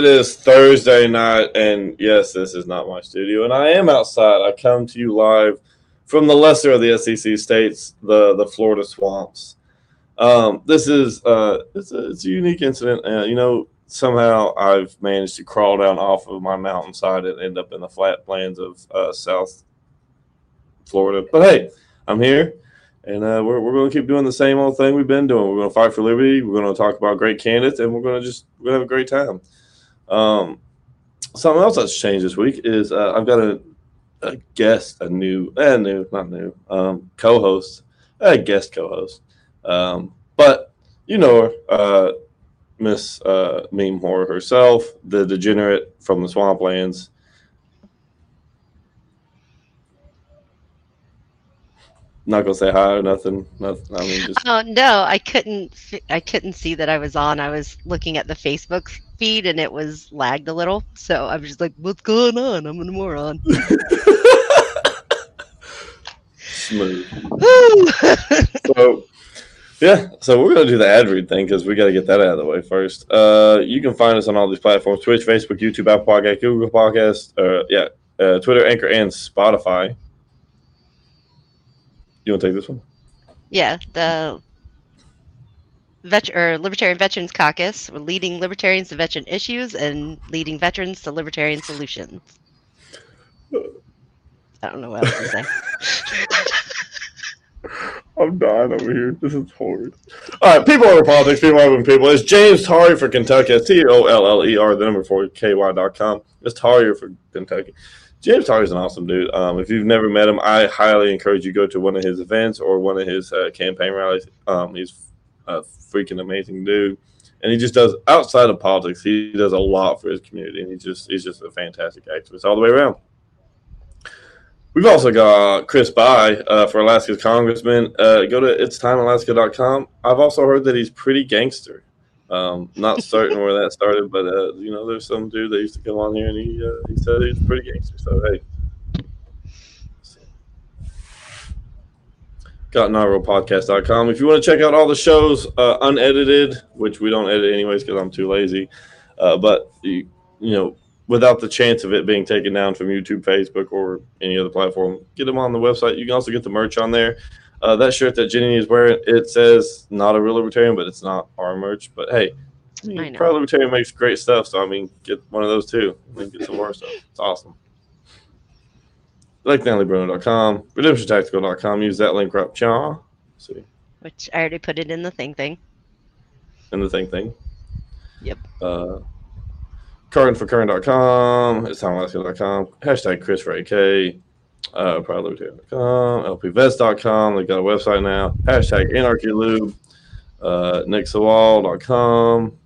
It is Thursday night, and yes, this is not my studio, and I am outside. I come to you live from the lesser of the SEC states, the the Florida swamps. Um, this is uh, it's a, it's a unique incident, and you know somehow I've managed to crawl down off of my mountainside and end up in the flat plains of uh, South Florida. But hey, I'm here. And uh, we're, we're going to keep doing the same old thing we've been doing. We're going to fight for liberty. We're going to talk about great candidates, and we're going to just we're going to have a great time. Um, something else that's changed this week is uh, I've got a, a guest, a new, eh, new, not new, um, co-host, a guest co-host. Um, but you know her, uh, Miss uh, Meme Horror herself, the degenerate from the swamplands. Not gonna say hi or nothing. nothing I mean, just Oh no, I couldn't. I couldn't see that I was on. I was looking at the Facebook feed and it was lagged a little. So I was just like, "What's going on? I'm a moron." smooth. So yeah so we're going to do the ad read thing because we got to get that out of the way first uh, you can find us on all these platforms twitch facebook youtube apple podcast google podcast uh, yeah uh, twitter anchor and spotify you want to take this one? Yeah, the vet- or Libertarian Veterans Caucus, we're leading libertarians to veteran issues and leading veterans to libertarian solutions. I don't know what else to say. i'm dying over here. This is horrid all right people over politics people over people. It's james Toller for kentucky it's t-o-l-l-e-r the number four ky.com it's Toller for kentucky James Toller's an awesome dude. Um, if you've never met him, I highly encourage you go to one of his events or one of his uh, campaign rallies. Um, he's a freaking amazing dude, and he just does outside of politics. He does a lot for his community, and he just he's just a fantastic activist all the way around. We've also got Chris Bye uh, for Alaska's congressman. Uh, go to itstimealaska.com. I've also heard that he's pretty gangster. Um, not certain where that started, but uh, you know, there's some dude that used to come on here and he uh, he said he's pretty gangster. So hey, GotNarrowPodcast.com. If you want to check out all the shows uh, unedited, which we don't edit anyways because I'm too lazy, uh, but you, you know, without the chance of it being taken down from YouTube, Facebook, or any other platform, get them on the website. You can also get the merch on there. Uh, that shirt that Jenny is wearing, it says not a real libertarian, but it's not our merch. But hey, I know. Proud Libertarian makes great stuff, so I mean, get one of those too. And then get some more stuff. It's awesome. LakeNatalieBruno.com, RedemptionTactical.com. Use that link right cha. See, Which I already put it in the thing thing. and the thing thing. Yep. Uh, CurrentForCurrent.com, it's TimeAlaska.com, hashtag Chris for AK, uh, ProudLibertarian.com, LPVets.com. They've got a website now. Hashtag AnarchyLube, uh, NickSawall.com.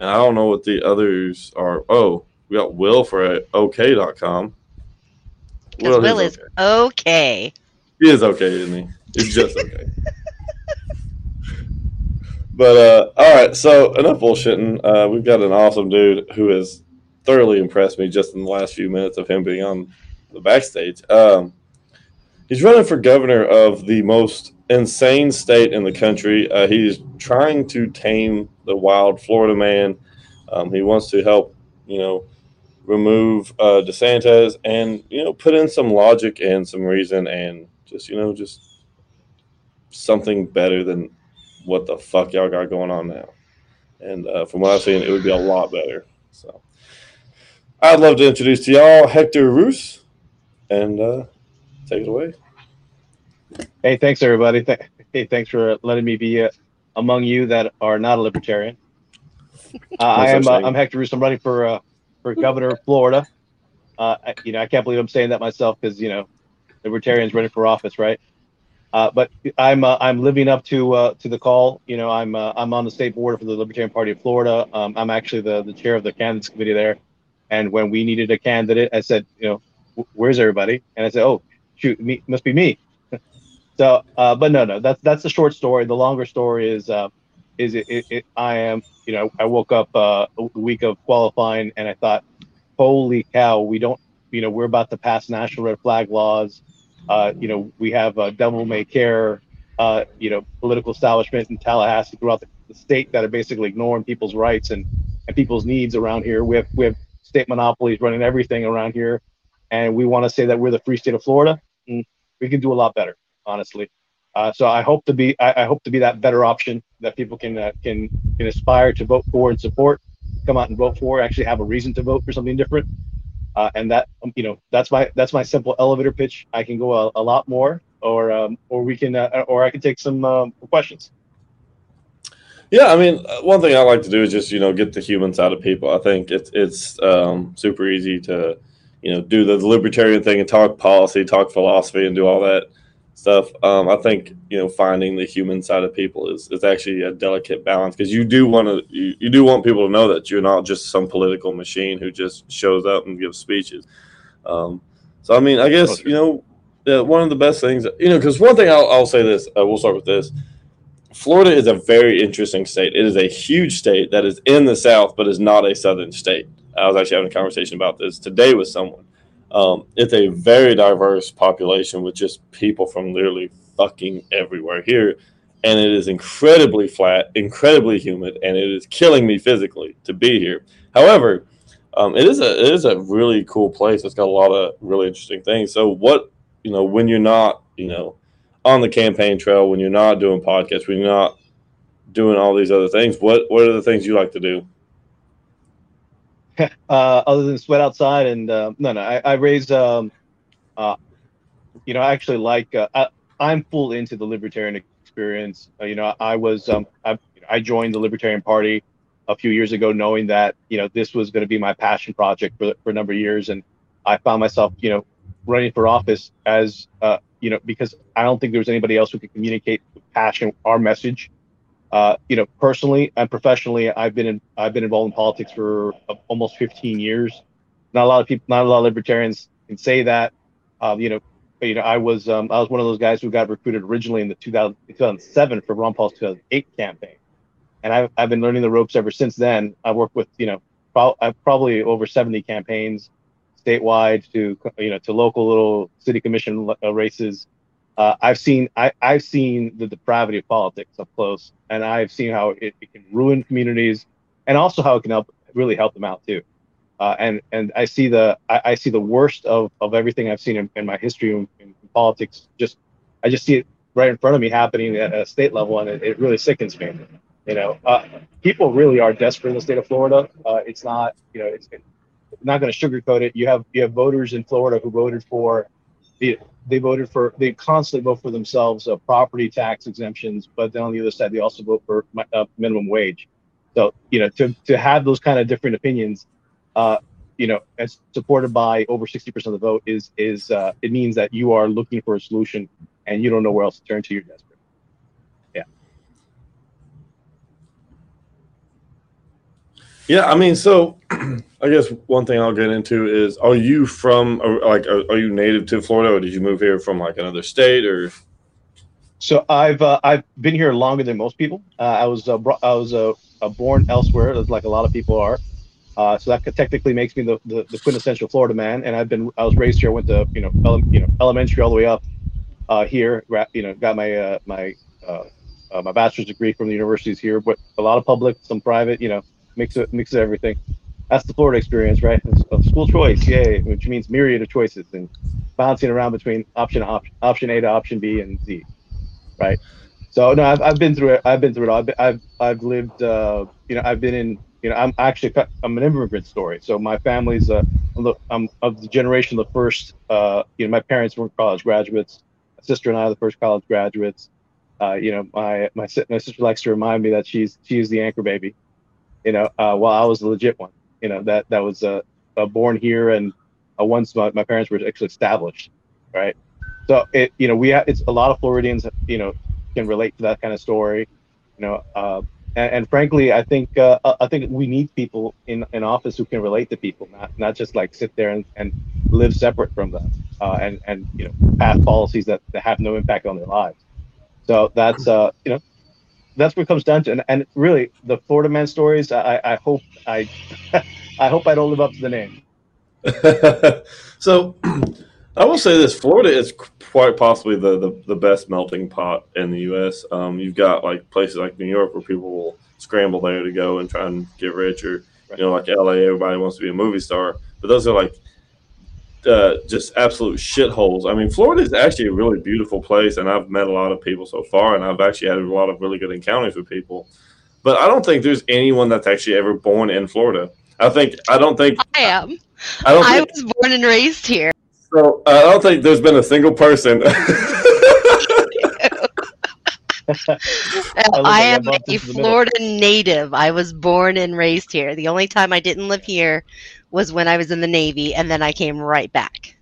And I don't know what the others are. Oh, we got Will for OK.com. Because Will is okay. okay. He is okay, isn't he? He's just okay. but uh, all right, so enough bullshitting. Uh, we've got an awesome dude who has thoroughly impressed me just in the last few minutes of him being on the backstage. Um, he's running for governor of the most insane state in the country. Uh, he's trying to tame the wild Florida man. Um, he wants to help, you know, remove uh, DeSantis and you know put in some logic and some reason and just you know just something better than what the fuck y'all got going on now. And uh, from what I've seen, it would be a lot better. So I'd love to introduce to y'all Hector Roos and uh, take it away. Hey, thanks everybody. Th- hey, thanks for letting me be uh, among you that are not a libertarian. Uh, I am. Uh. I'm Hector Roos. I'm running for uh, for governor of Florida. Uh, I- you know, I can't believe I'm saying that myself because you know, libertarians running for office, right? Uh, but I'm uh, I'm living up to uh, to the call. You know, I'm uh, I'm on the state board for the Libertarian Party of Florida. Um, I'm actually the the chair of the candidates committee there. And when we needed a candidate, I said, you know, "Wh- where's everybody? And I said, oh, shoot, me must be me. So, uh, but no, no, that's that's the short story. The longer story is, uh, is it, it, it? I am, you know, I woke up uh, a week of qualifying, and I thought, holy cow, we don't, you know, we're about to pass national red flag laws. Uh, you know, we have uh, devil may care, uh, you know, political establishment in Tallahassee throughout the, the state that are basically ignoring people's rights and and people's needs around here. We have we have state monopolies running everything around here, and we want to say that we're the free state of Florida. Mm, we can do a lot better, honestly. Uh, so I hope to be I, I, hope to be that better option that people can uh, can can aspire to vote for and support, come out and vote for, actually have a reason to vote for something different. Uh, and that um, you know that's my that's my simple elevator pitch. I can go a, a lot more, or um, or we can uh, or I can take some um, questions. Yeah, I mean, uh, one thing I like to do is just you know get the human side of people. I think it's it's um, super easy to you know do the libertarian thing and talk policy, talk philosophy, and do all that stuff. Um, I think you know finding the human side of people is is actually a delicate balance because you do want to you, you do want people to know that you're not just some political machine who just shows up and gives speeches. Um, so I mean, I guess you know uh, one of the best things you know because one thing I'll, I'll say this uh, we'll start with this. Florida is a very interesting state. It is a huge state that is in the South, but is not a Southern state. I was actually having a conversation about this today with someone um, it's a very diverse population with just people from literally fucking everywhere here. And it is incredibly flat, incredibly humid, and it is killing me physically to be here. However, um, it is a it is a really cool place. It's got a lot of really interesting things. So what you know when you're not you know on the campaign trail, when you're not doing podcasts, when you're not doing all these other things, what what are the things you like to do? uh, other than sweat outside and uh, no, no, I, I raised, um, uh, you know, I actually like, uh, I, I'm full into the libertarian experience. Uh, you know, I was, um, I, I joined the Libertarian Party a few years ago, knowing that you know this was going to be my passion project for for a number of years, and I found myself, you know, running for office as, uh, you know, because I don't think there was anybody else who could communicate with passion our message uh, you know, personally and professionally, I've been in, I've been involved in politics for almost 15 years. Not a lot of people, not a lot of libertarians can say that. Uh, you know, you know, I was um, I was one of those guys who got recruited originally in the 2000, 2007 for Ron Paul's 2008 campaign, and I've I've been learning the ropes ever since then. I worked with you know, pro- I've probably over 70 campaigns statewide to you know to local little city commission races uh, I've seen I, have seen the depravity of politics up close, and I've seen how it, it, can ruin communities, and also how it can help really help them out too. Uh, and and I see the I, I, see the worst of, of everything I've seen in, in my history in, in, politics. Just I just see it right in front of me happening at a state level, and it, it really sickens me. You know, uh, people really are desperate in the state of Florida. Uh, it's not you know it's, it's not going to sugarcoat it. You have you have voters in Florida who voted for the they voted for they constantly vote for themselves uh, property tax exemptions, but then on the other side they also vote for uh, minimum wage. So you know to to have those kind of different opinions, uh, you know, as supported by over sixty percent of the vote is is uh, it means that you are looking for a solution and you don't know where else to turn to. You're desperate. Yeah. Yeah, I mean, so I guess one thing I'll get into is: Are you from like are, are, you native to Florida, or did you move here from like another state, or? So I've uh, I've been here longer than most people. Uh, I was uh, I was uh, born elsewhere, like a lot of people are. Uh, so that technically makes me the, the, the, quintessential Florida man. And I've been I was raised here. Went to you know ele- you know elementary all the way up uh, here. You know got my my my bachelor's degree from the universities here, but a lot of public, some private. You know mix it mix everything that's the Florida experience, right? Of school choice, yay, which means myriad of choices and bouncing around between option option, option A to option B and Z, right? So no, I've, I've been through it. I've been through it all. I've I've, I've lived. Uh, you know, I've been in. You know, I'm actually I'm an immigrant story. So my family's uh, I'm of the generation of the first. Uh, you know, my parents were college graduates. My sister and I are the first college graduates. Uh, you know, my my my sister likes to remind me that she's she's the anchor baby. You know, uh, while I was the legit one you know that that was uh, uh born here and uh, once my, my parents were actually established, right? So it you know we it's a lot of Floridians you know can relate to that kind of story, you know. Uh, and, and frankly, I think uh, I think we need people in, in office who can relate to people, not not just like sit there and, and live separate from them, uh, and and you know pass policies that, that have no impact on their lives. So that's uh, you know that's what it comes down to. And, and really, the Florida man stories. I, I hope I, I hope I don't live up to the name. so, I will say this: Florida is quite possibly the, the, the best melting pot in the U.S. Um, you've got like places like New York where people will scramble there to go and try and get rich, or you know, like LA, everybody wants to be a movie star, but those are like uh, just absolute shitholes. I mean, Florida is actually a really beautiful place, and I've met a lot of people so far, and I've actually had a lot of really good encounters with people. But I don't think there's anyone that's actually ever born in Florida. I think I don't think I am. I don't I think, was born and raised here. so. I don't think there's been a single person. look I I am a into the middle. Florida native. I was born and raised here. The only time I didn't live here was when I was in the Navy, and then I came right back.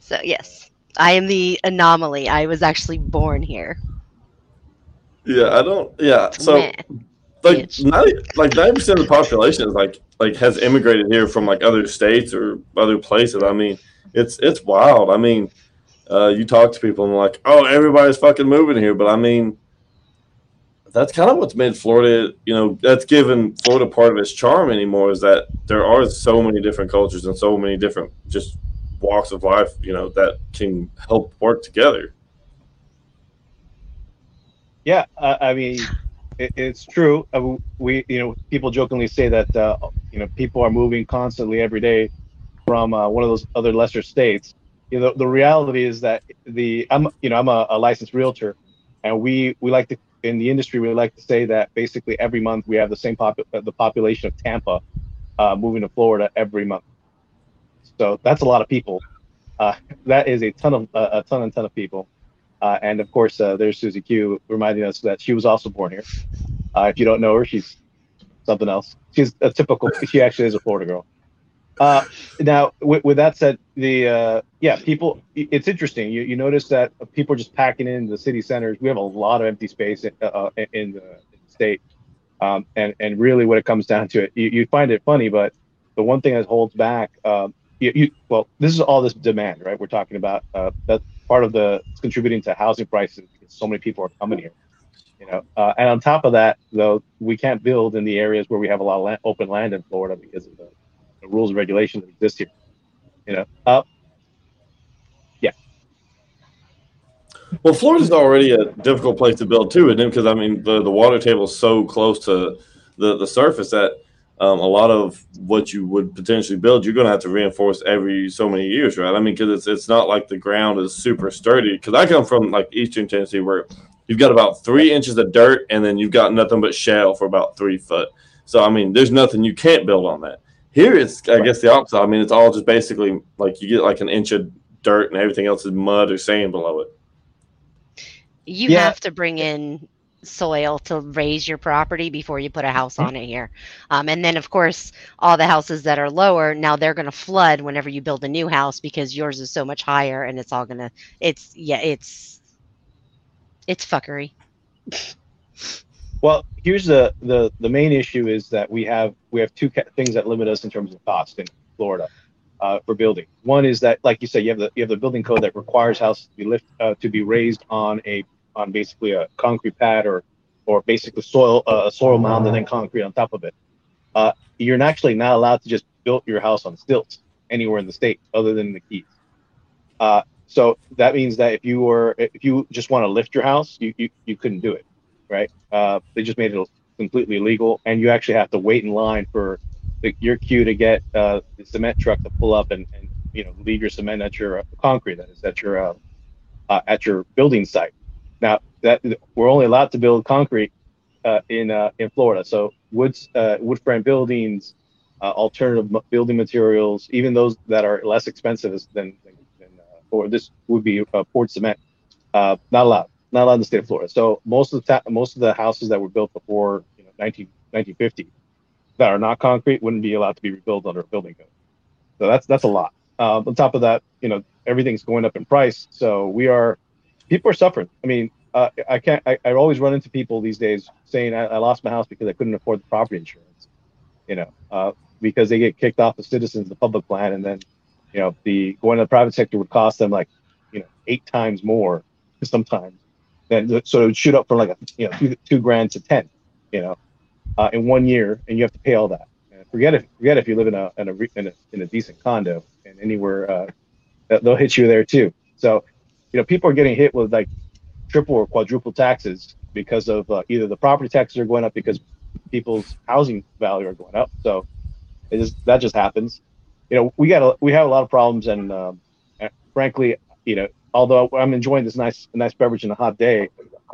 So, yes, I am the anomaly. I was actually born here. yeah, I don't. Yeah, so Meh. like bitch. 90, like ninety percent of the population is like like has immigrated here from like other states or other places. I mean, it's it's wild. I mean, uh, you talk to people and like, oh, everybody's fucking moving here, but I mean, that's kind of what's made Florida. You know, that's given Florida part of its charm anymore is that there are so many different cultures and so many different just walks of life. You know, that can help work together. Yeah, uh, I mean, it, it's true. Uh, we, you know, people jokingly say that, uh, you know, people are moving constantly every day from uh, one of those other lesser states. You know, the reality is that the I'm, you know, I'm a, a licensed realtor, and we we like to in the industry we like to say that basically every month we have the same pop uh, the population of Tampa uh, moving to Florida every month. So that's a lot of people. Uh, that is a ton of uh, a ton and ton of people. Uh, and of course, uh, there's Susie Q reminding us that she was also born here. If you don't know her, she's something else. She's a typical. She actually is a Florida girl. Uh, now, with, with that said, the uh, yeah, people. It's interesting. You, you notice that people are just packing in the city centers. We have a lot of empty space in, uh, in, the, in the state, um, and and really, what it comes down to it, you, you find it funny, but the one thing that holds back, um, you, you well, this is all this demand, right? We're talking about uh, that's part of the it's contributing to housing prices because so many people are coming here. You know, uh, and on top of that, though, we can't build in the areas where we have a lot of land, open land in Florida because of the, the rules and regulations that exist here. You know, uh, Well, Florida's already a difficult place to build too, isn't it? Because I mean, the, the water table is so close to the, the surface that um, a lot of what you would potentially build, you're going to have to reinforce every so many years, right? I mean, because it's it's not like the ground is super sturdy. Because I come from like Eastern Tennessee, where you've got about three inches of dirt, and then you've got nothing but shale for about three foot. So I mean, there's nothing you can't build on that. Here, it's I guess the opposite. I mean, it's all just basically like you get like an inch of dirt, and everything else is mud or sand below it. You Yeah. have to bring in soil to raise your property before you put a house Mm-hmm. on it here. Um, and then, of course, all the houses that are lower now they're going to flood whenever you build a new house because yours is so much higher, and it's all going to. It's yeah, it's it's fuckery. Well, here's the, the the main issue is that we have we have two ca- things that limit us in terms of cost in Florida uh, for building. One is that, like you said, you have the you have the building code that requires houses to be lift uh, to be raised on a on basically a concrete pad or or basically soil uh, a soil mound and then concrete on top of it. Uh, you're actually not allowed to just build your house on stilts anywhere in the state other than the Keys. Uh, so that means that if you were if you just want to lift your house, you you, you couldn't do it right? Uh, they just made it completely illegal, and you actually have to wait in line for the, your queue to get uh, the cement truck to pull up and, and you know leave your cement at your uh, concrete that is at your uh, uh, at your building site. Now that we're only allowed to build concrete uh, in in Florida, so woods wood frame buildings, alternative building materials, even those that are less expensive than, than, than or this would be poured cement, not allowed not allowed in the state of Florida. So most of the ta- most of the houses that were built before you know 19, 1950 that are not concrete wouldn't be allowed to be rebuilt under a building code. So that's that's a lot. Um, on top of that, you know everything's going up in price. So we are people are suffering. I mean, uh, I can't. I, I always run into people these days saying I, I lost my house because I couldn't afford the property insurance. You know, uh, because they get kicked off the citizens, the public plan, and then you know the going to the private sector would cost them like you know eight times more sometimes then so it would shoot up from like a you know two, two grand to ten, you know, uh, in one year, and you have to pay all that. And forget if forget if you live in a in a in a, in a decent condo and anywhere uh, they'll hit you there too. So, you know, people are getting hit with like triple or quadruple taxes because of uh, either the property taxes are going up because people's housing value are going up. So it just that just happens. You know, we got a, we have a lot of problems, and um, frankly, you know, although I'm enjoying this nice nice beverage in a hot day,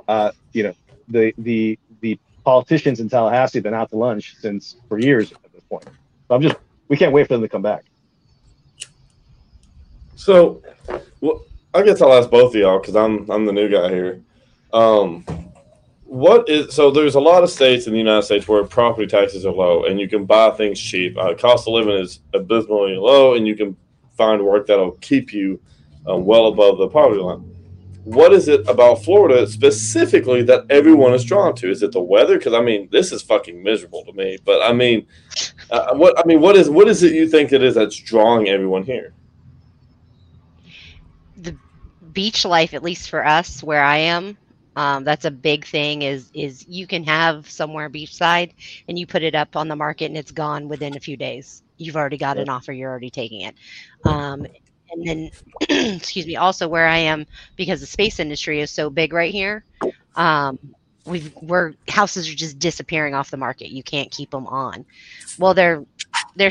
uh, you know, the the the politicians in Tallahassee have been out to lunch since for years at this point. So I'm just we can't wait for them to come back. So, well, I guess I'll ask both of y'all because I'm I'm the new guy here. Um, what is so? There's a lot of states in the United States where property taxes are low, and you can buy things cheap. Uh, cost of living is abysmally low, and you can find work that'll keep you um, well above the poverty line. What is it about Florida specifically that everyone is drawn to? Is it the weather? Because I mean, this is fucking miserable to me. But I mean, uh, what I mean, what is what is it you think it is that's drawing everyone here? The beach life, at least for us, where I am, um, that's a big thing. Is is you can have somewhere beachside, and you put it up on the market, and it's gone within a few days. You've already got an offer. You're already taking it. Um, and then excuse me also where i am because the space industry is so big right here um, we've we're houses are just disappearing off the market. You can't keep them on. Well they're they're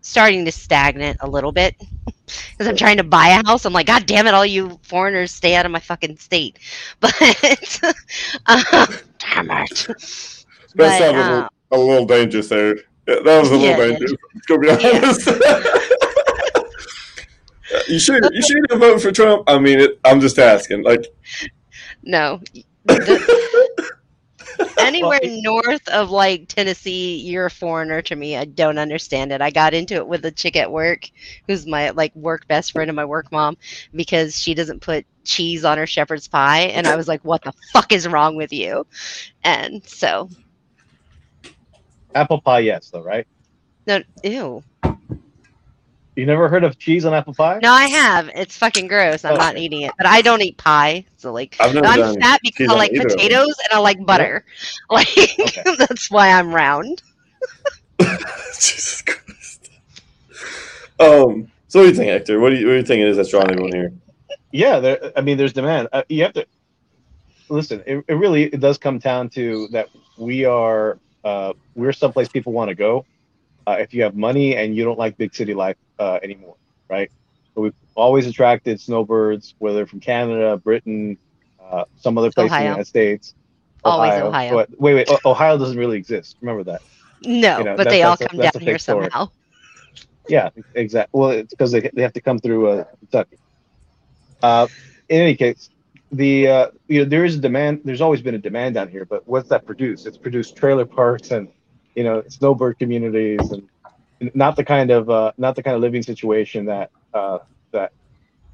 starting to stagnate a little bit because i'm trying to buy a house. I'm like god damn it all you foreigners stay out of my fucking state. But uh, damn it. That but, uh, a, little, a, little, dangerous there that was a little yeah, dangerous to be honest. Yeah. You should you should have voted for Trump. I mean, it, I'm just asking. Like, no. The, anywhere north of like Tennessee, you're a foreigner to me. I don't understand it. I got into it with a chick at work who's my like work best friend and my work mom because she doesn't put cheese on her shepherd's pie, and I was like, "What the fuck is wrong with you?" And so, apple pie, yes, though, right? No, ew. You never heard of cheese on apple pie? No, I have. It's fucking gross. I'm oh. not eating it, but I don't eat pie. So like, I'm fat because I like potatoes and I like butter. Like okay. that's why I'm round. Jesus Christ. Um. So what do you think, Hector? What do you what do you think it is that's drawing everyone here? Yeah, there. I mean, there's demand. Uh, you have to listen. It, it really it does come down to that we are uh, we're someplace people want to go. Uh, if you have money and you don't like big city life, uh, anymore, right? So we've always attracted snowbirds, whether from Canada, Britain, uh, some other place Ohio. in the United States. Ohio. Always Ohio. But wait, wait, Ohio doesn't really exist. Remember that. No, you know, but they all come a, down here somehow. Yeah, exactly. Well, it's because they, they have to come through uh, Kentucky. Uh, in any case, the uh, you know there is a demand. There's always been a demand down here, but what's that produced? It's produced trailer parks and you know snowbird communities and not the kind of uh, not the kind of living situation that uh, that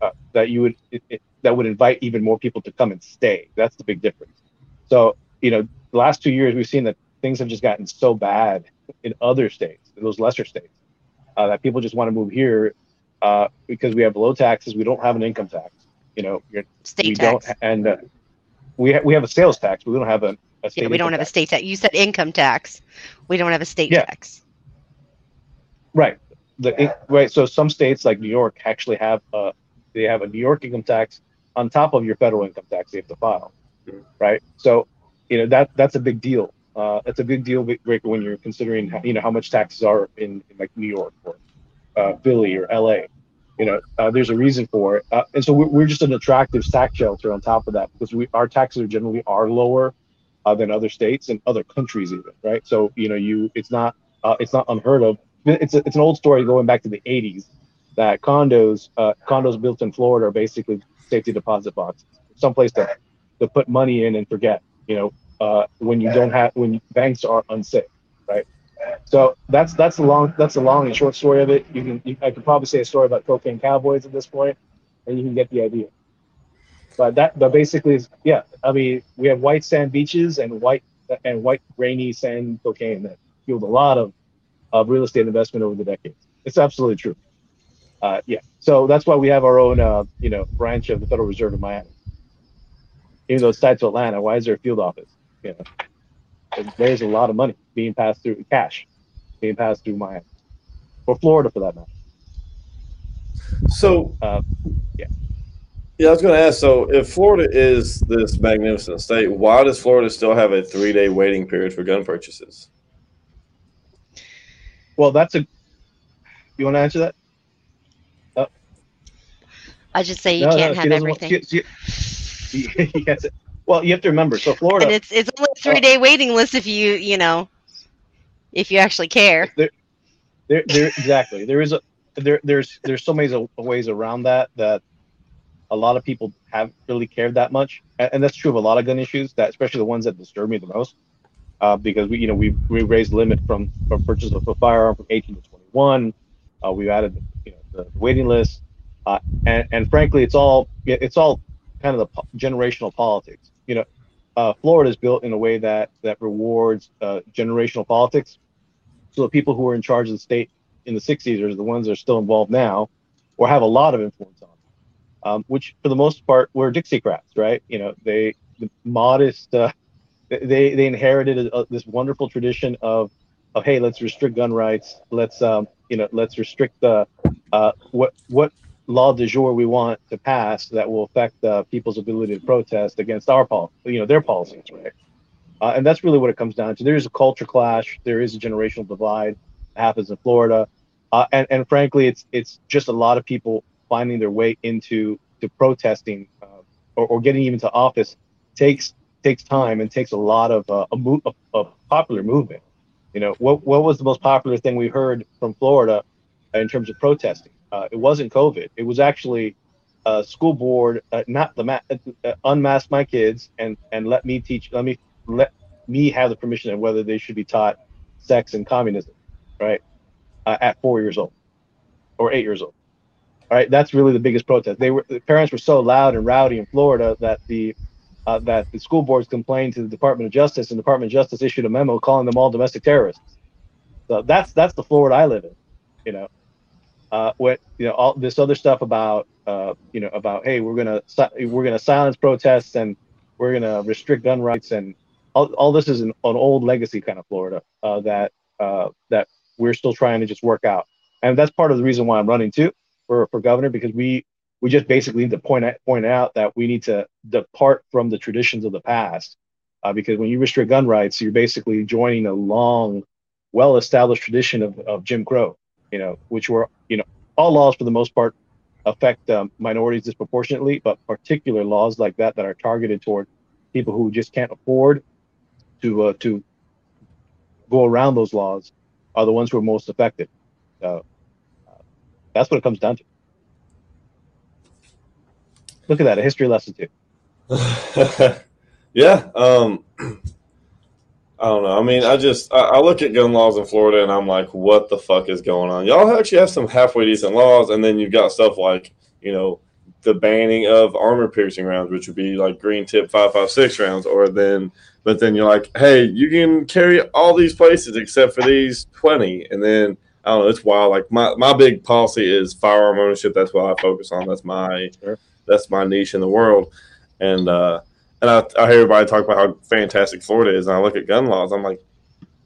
uh, that you would it, it, that would invite even more people to come and stay. That's the big difference. So you know, the last two years we've seen that things have just gotten so bad in other states, in those lesser states, uh, that people just want to move here uh, because we have low taxes. We don't have an income tax. You know, state we tax. don't, and uh, we ha- we have a sales tax, but we don't have a, a yeah, we don't have tax. a state tax. You said income tax. We don't have a state yeah. tax. Right. The right. So some states like New York actually have a they have a New York income tax on top of your federal income tax you have to file. Mm-hmm. Right. So you know that that's a big deal. Uh, that's a big deal breaker when you're considering how, you know how much taxes are in, in like New York or uh, Philly or LA. You know, uh, there's a reason for it, uh, and so we're, we're just an attractive tax shelter on top of that because we our taxes are generally are lower uh, than other states and other countries even. Right. So you know, you it's not uh, it's not unheard of it's a, it's an old story going back to the 80s that condos uh, condos built in Florida are basically safety deposit boxes, someplace to to put money in and forget. You know, uh, when you don't have when banks are unsafe, right? So that's that's the long that's the long and short story of it. You can you, I could probably say a story about cocaine cowboys at this point, and you can get the idea. But that but basically yeah. I mean we have white sand beaches and white and white grainy sand cocaine that fueled a lot of of real estate investment over the decades. It's absolutely true. Uh, yeah. So that's why we have our own, uh, you know, branch of the Federal Reserve in Miami. Even though it's tied to Atlanta, why is there a field office? You know, there's a lot of money being passed through cash, being passed through Miami, or Florida for that matter. So, uh, yeah. Yeah, I was going to ask. So, if Florida is this magnificent state, why does Florida still have a three-day waiting period for gun purchases? Well, that's a. You want to answer that? I just say you No, no, can't she have doesn't want- everything. she- she- yes. Well, you have to remember. So Florida, And it's it's only a three day waiting list if you you know if you actually care. there, there exactly. There is a there there's there's so many ways around that that a lot of people haven't really cared that much, and, and that's true of a lot of gun issues. That especially the ones that disturb me the most, uh, because we you know we we raised the limit from from purchase of a firearm from 18 to 21. Uh, we added you know the waiting list, uh, and and frankly, it's all it's all kind of the po- generational politics. You know, uh, Florida is built in a way that that rewards uh, generational politics. So the people who were in charge of the state in the 60s are the ones that are still involved now, or have a lot of influence on, um, which for the most part were Dixiecrats, right? You know, they the modest, uh, they they inherited a, this wonderful tradition of of hey, let's restrict gun rights, let's um, you know, let's restrict the uh, what what law de jour we want to pass that will affect uh, people's ability to protest against our you know, their policies, right? Uh, and that's really what it comes down to. There is a culture clash. There is a generational divide that happens in Florida, uh, and and frankly, it's it's just a lot of people finding their way into to protesting uh, or, or getting even to office takes takes time and takes a lot of uh, a, move, a, a popular movement. You know, what what was the most popular thing we heard from Florida in terms of protesting? Uh, it wasn't COVID. It was actually uh, school board, uh, not the ma- uh, unmask my kids and and let me teach. Let me let me have the permission of whether they should be taught sex and communism, right? Uh, at four years old or eight years old. All right, that's really the biggest protest. They were the parents were so loud and rowdy in Florida that the uh, that the school boards complained to the Department of Justice, and the Department of Justice issued a memo calling them all domestic terrorists. So that's that's the Florida I live in, you know. Uh, what you know, all this other stuff about uh, you know about hey, we're gonna we're gonna silence protests and we're gonna restrict gun rights and all, all this is an, an old legacy kind of Florida uh, that uh, that we're still trying to just work out, and that's part of the reason why I'm running too for for governor because we we just basically need to point out, point out that we need to depart from the traditions of the past uh, because when you restrict gun rights, you're basically joining a long, well-established tradition of, of Jim Crow, you know, which were you know all laws for the most part affect um, minorities disproportionately, but particular laws like that that are targeted toward people who just can't afford to uh, to go around those laws are the ones who are most affected. Uh, that's what it comes down to. Look at that, a history lesson too. yeah. Um, I don't know. I mean, I just I, I look at gun laws in Florida and I'm like, what the fuck is going on? Y'all actually have some halfway decent laws, and then you've got stuff like you know the banning of armor piercing rounds, which would be like green tip five five six rounds, or then but then you're like, hey, you can carry all these places except for these twenty, and then I don't know. It's wild. Like my my big policy is firearm ownership. That's what I focus on. That's my Sure. That's my niche in the world, and uh, and I, I hear everybody talk about how fantastic Florida is, and I look at gun laws. I'm like,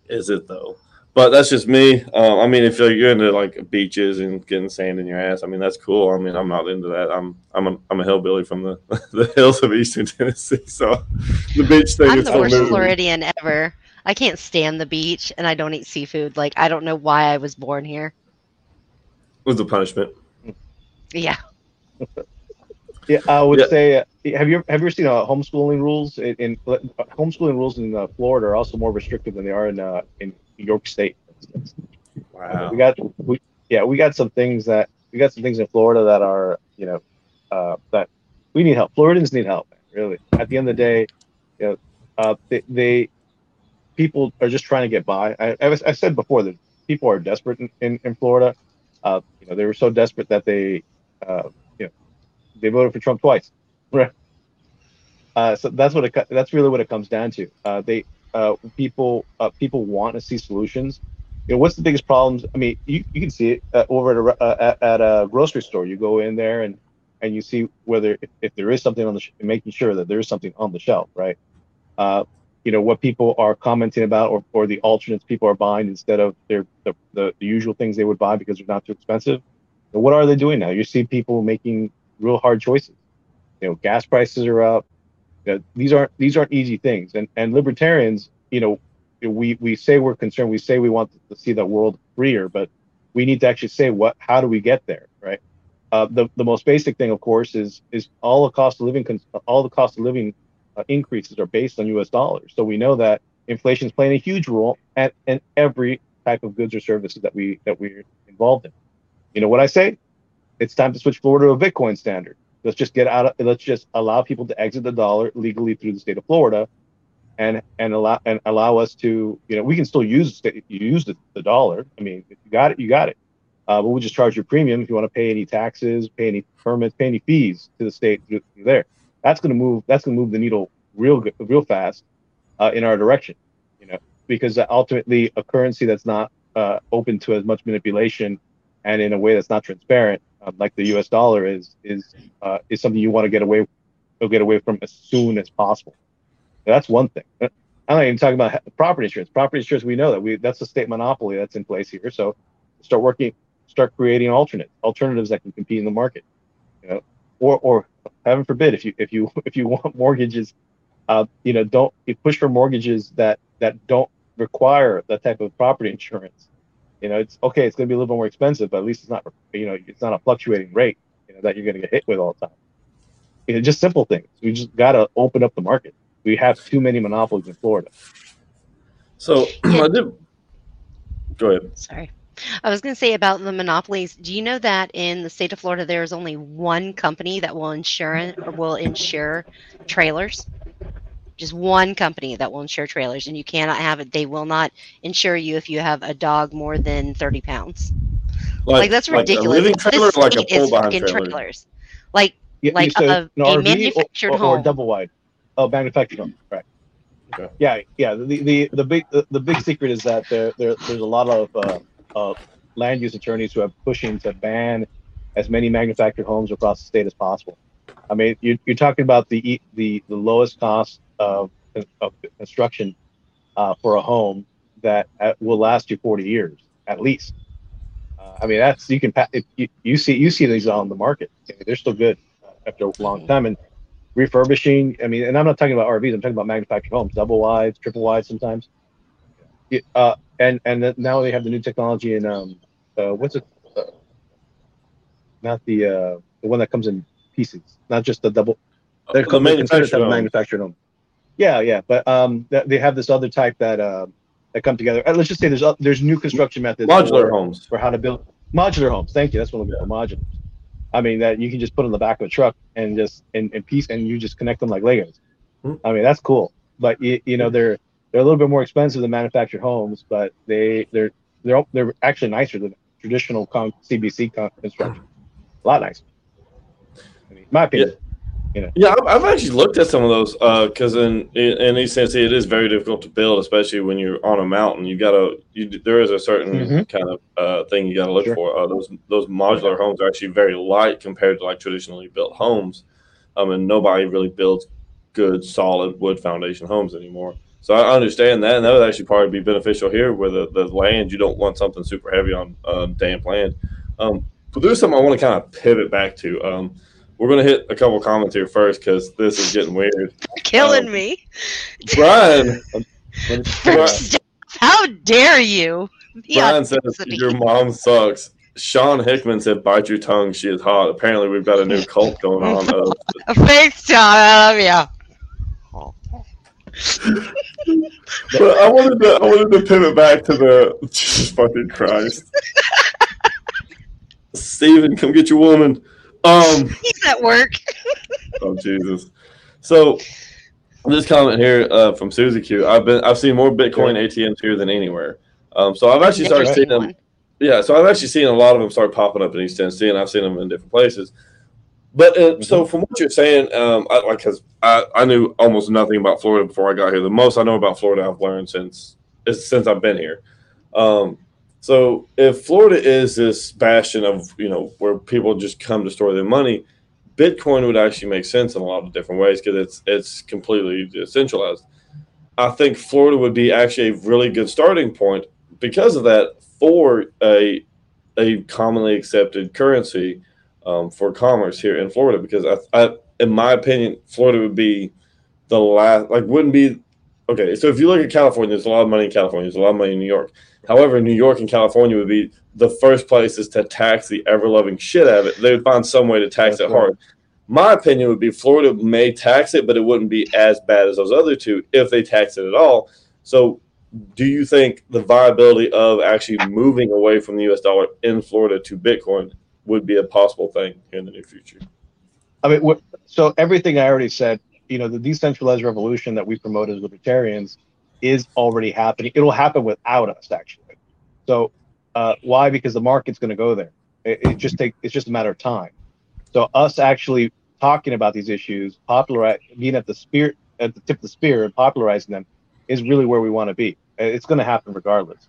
is it though? But that's just me. Um, I mean, if you're into like beaches and getting sand in your ass, I mean that's cool. I mean, I'm not into that. I'm I'm a, I'm a hillbilly from the the hills of Eastern Tennessee, so the beach thing I'm is the for worst me. Floridian ever. I can't stand the beach, and I don't eat seafood. Like I don't know why I was born here. was the punishment. Yeah, Yeah, I would Yeah. say, uh, have you have you ever seen uh, homeschooling rules in, in homeschooling rules in uh, Florida are also more restrictive than they are in uh, in New York State. for instance. Wow. We got we yeah we got some things that we got some things in Florida that are you know uh, that we need help. Floridians need help. Really, at the end of the day, you know, uh, they, they people are just trying to get by. I, I, was, I said before that people are desperate in, in, in Florida. Uh, you know, they were so desperate that they uh, you know they voted for Trump twice. Right. Uh, so that's what it, that's really what it comes down to. Uh, they uh, people uh, people want to see solutions. You know, what's the biggest problems? I mean, you, you can see it uh, over at a, uh, at, at a grocery store. You go in there and and you see whether if, there is something on the sh- making sure that there is something on the shelf, right? You know what people are commenting about, or, or the alternates people are buying instead of their the, the, the usual things they would buy because they're not too expensive. What are they doing now? You see people making real hard choices. You know, gas prices are up. You know, these aren't these aren't easy things, and and libertarians, you know, we we say we're concerned. We say we want to see the world freer, but we need to actually say what. How do we get there, right? Uh, the the most basic thing, of course, is is all the cost of living all the cost of living uh, increases are based on U.S. dollars. So we know that inflation is playing a huge role at in every type of goods or services that we that we're involved in. You know what I say? It's time to switch Florida to a Bitcoin standard. Let's just get out of. Let's just allow people to exit the dollar legally through the state of Florida, and and allow and allow us to. You know, we can still use use the, the dollar. I mean, if you got it, you got it. Uh, but we'll just charge your premium if you want to pay any taxes, pay any permits, pay any fees to the state through, through there. That's going to move. That's going to move the needle real good, real fast uh, in our direction. You know, because ultimately a currency that's not uh, open to as much manipulation and in a way that's not transparent um, like the U.S. dollar is is uh, is something you want to get away get away from as soon as possible. that's one thing. I'm not even talking about property insurance. Property insurance, we know that we that's a state monopoly that's in place here. So start working, start creating alternate alternatives that can compete in the market. You know, or or heaven forbid, if you if you if you want mortgages, uh, you know, don't you push for mortgages that that don't require that type of property insurance you know, it's okay. It's going to be a little bit more expensive, but at least it's not, you know, it's not a fluctuating rate you know, that you're going to get hit with all the time. You know, just simple things. We just got to open up the market. We have too many monopolies in Florida. So yeah. Did. Go ahead. Sorry. I was going to say about the monopolies. Do you know that in the state of Florida there is only one company that will insure will insure trailers? Just one company that will insure trailers, and you cannot have it. They will not insure you if you have a dog more than thirty pounds. Like, like that's ridiculous. Like a trailer, like a pull behind trailer. trailers, like yeah, like a, a manufactured or, or, home or double wide. Oh, manufactured home, right? Okay. Yeah, yeah. The the the big the, the big secret is that there, there there's a lot of uh, uh, land use attorneys who are pushing to ban as many manufactured homes across the state as possible. I mean, you're, you're talking about the the the lowest cost of, of construction uh, for a home that uh, will last you 40 years at least. Uh, I mean, that's you can you, you see you see these on the market. They're still good after a long time and refurbishing. I mean, and I'm not talking about RVs. I'm talking about manufactured homes, double wides, triple wides sometimes. uh, and and now they have the new technology in um, uh, what's it? Uh, not the uh, the one that comes in pieces, not just the double. They're the manufactured manufactured home. Yeah, yeah, but um, they have this other type that uh, that come together. Uh, let's just say there's uh, there's new construction methods. Modular for, homes for how to build modular homes. Thank you. That's what I'm looking for. Modular. I mean that you can just put on the back of a truck and just in, in piece and you just connect them like Legos. Hmm. I mean that's cool. But you, you know they're they're a little bit more expensive than manufactured homes, but they they're they're they're actually nicer than traditional con- CBC con- construction. A lot nicer. I mean, my opinion. Yeah. Know. Yeah, I've actually looked at some of those because uh, in, in East Tennessee it is very difficult to build, especially when you're on a mountain. You gotta, you, there is a certain mm-hmm. kind of uh, thing you gotta look sure. for. Uh, those those modular homes are actually very light compared to like traditionally built homes, um, and nobody really builds good solid wood foundation homes anymore. So I understand that, and that would actually probably be beneficial here, where the, the land you don't want something super heavy on uh, damp land. Um, but there's something I want to kind of pivot back to. Um, we're gonna hit a couple comments here first because this is getting weird. Killing um, me, Brian. how dare you? Brian says your mom sucks. Sean Hickman said, "Bite your tongue. She is hot." Apparently, we've got a new cult going on. Thanks, John. I love you. but I wanted to, I wanted to pivot back to the Jesus fucking Christ. Steven, come get your woman. Um, He's at work. oh Jesus! So this comment here uh, from Susie Q. I've been I've seen more Bitcoin ATMs here than anywhere. Um, so I've actually started seeing them. Yeah, so I've actually seen a lot of them start popping up in East Tennessee, and I've seen them in different places. But uh, mm-hmm. so from what you're saying, um, I, like, cause I, I knew almost nothing about Florida before I got here. The most I know about Florida I've learned since since I've been here. Um, so if Florida is this bastion of you know where people just come to store their money, Bitcoin would actually make sense in a lot of different ways because it's it's completely decentralized. I think Florida would be actually a really good starting point because of that for a a commonly accepted currency um, for commerce here in Florida. Because I, I, in my opinion, Florida would be the last like wouldn't be okay, so if you look at California, there's a lot of money in California. There's a lot of money in New York. However, New York and California would be the first places to tax the ever loving shit out of it. They would find some way to tax That's it right. hard. My opinion would be Florida may tax it, but it wouldn't be as bad as those other two if they tax it at all. So, do you think the viability of actually moving away from the US dollar in Florida to Bitcoin would be a possible thing in the near future? I mean, so everything I already said, you know, the decentralized revolution that we promote as libertarians is already happening. It'll happen without us, actually. So, uh, why? Because the market's going to go there. It, it just take. It's just a matter of time. So, us actually talking about these issues, popularize, being at the spear, at the tip of the spear, and popularizing them, is really where we want to be. Uh, It's going to happen regardless,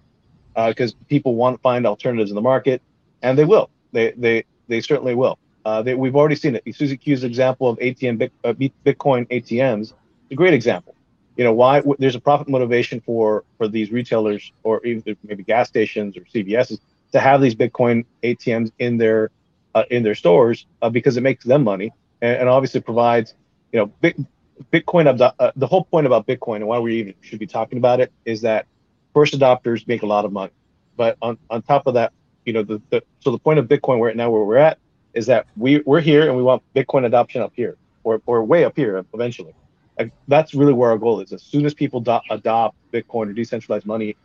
because people want to find alternatives in the market, and they will. They they they certainly will. Uh, they, we've already seen it. Suzy Q's example of ATM uh, Bitcoin ATMs is a great example. You know why there's a profit motivation for for these retailers or even maybe gas stations or CVS's to have these Bitcoin ATMs in their uh, in their stores uh, because it makes them money and, and obviously provides you know Bitcoin uh, the whole point about Bitcoin and why we even should be talking about it is that first adopters make a lot of money, but on on top of that, you know the, the so the point of Bitcoin right now where we're at is that we we're here and we want Bitcoin adoption up here or or way up here eventually. That's really where our goal is. As soon as people do- adopt Bitcoin or decentralized money,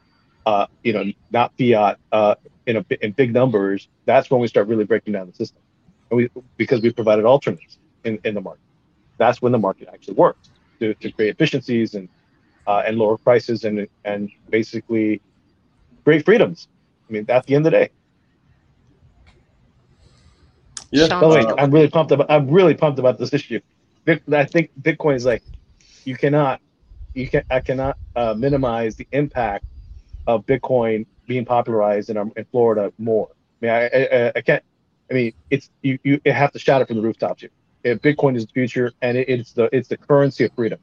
uh, you know, not fiat, uh, in a in big numbers, that's when we start really breaking down the system. And we because we provided alternates in, in the market. That's when the market actually works to, to create efficiencies and uh, and lower prices and and basically create freedoms. I mean, at the end of the day. Yeah, Sean, By the way, uh, I'm really pumped about. I'm really pumped about this issue. I think Bitcoin is like, you cannot, you can. I cannot uh, minimize the impact of Bitcoin being popularized in, in Florida more. I mean, I, I, I can't. I mean, it's you. You have to shout it from the rooftops here. Uh, Bitcoin is the future, and it, it's the it's the currency of freedom.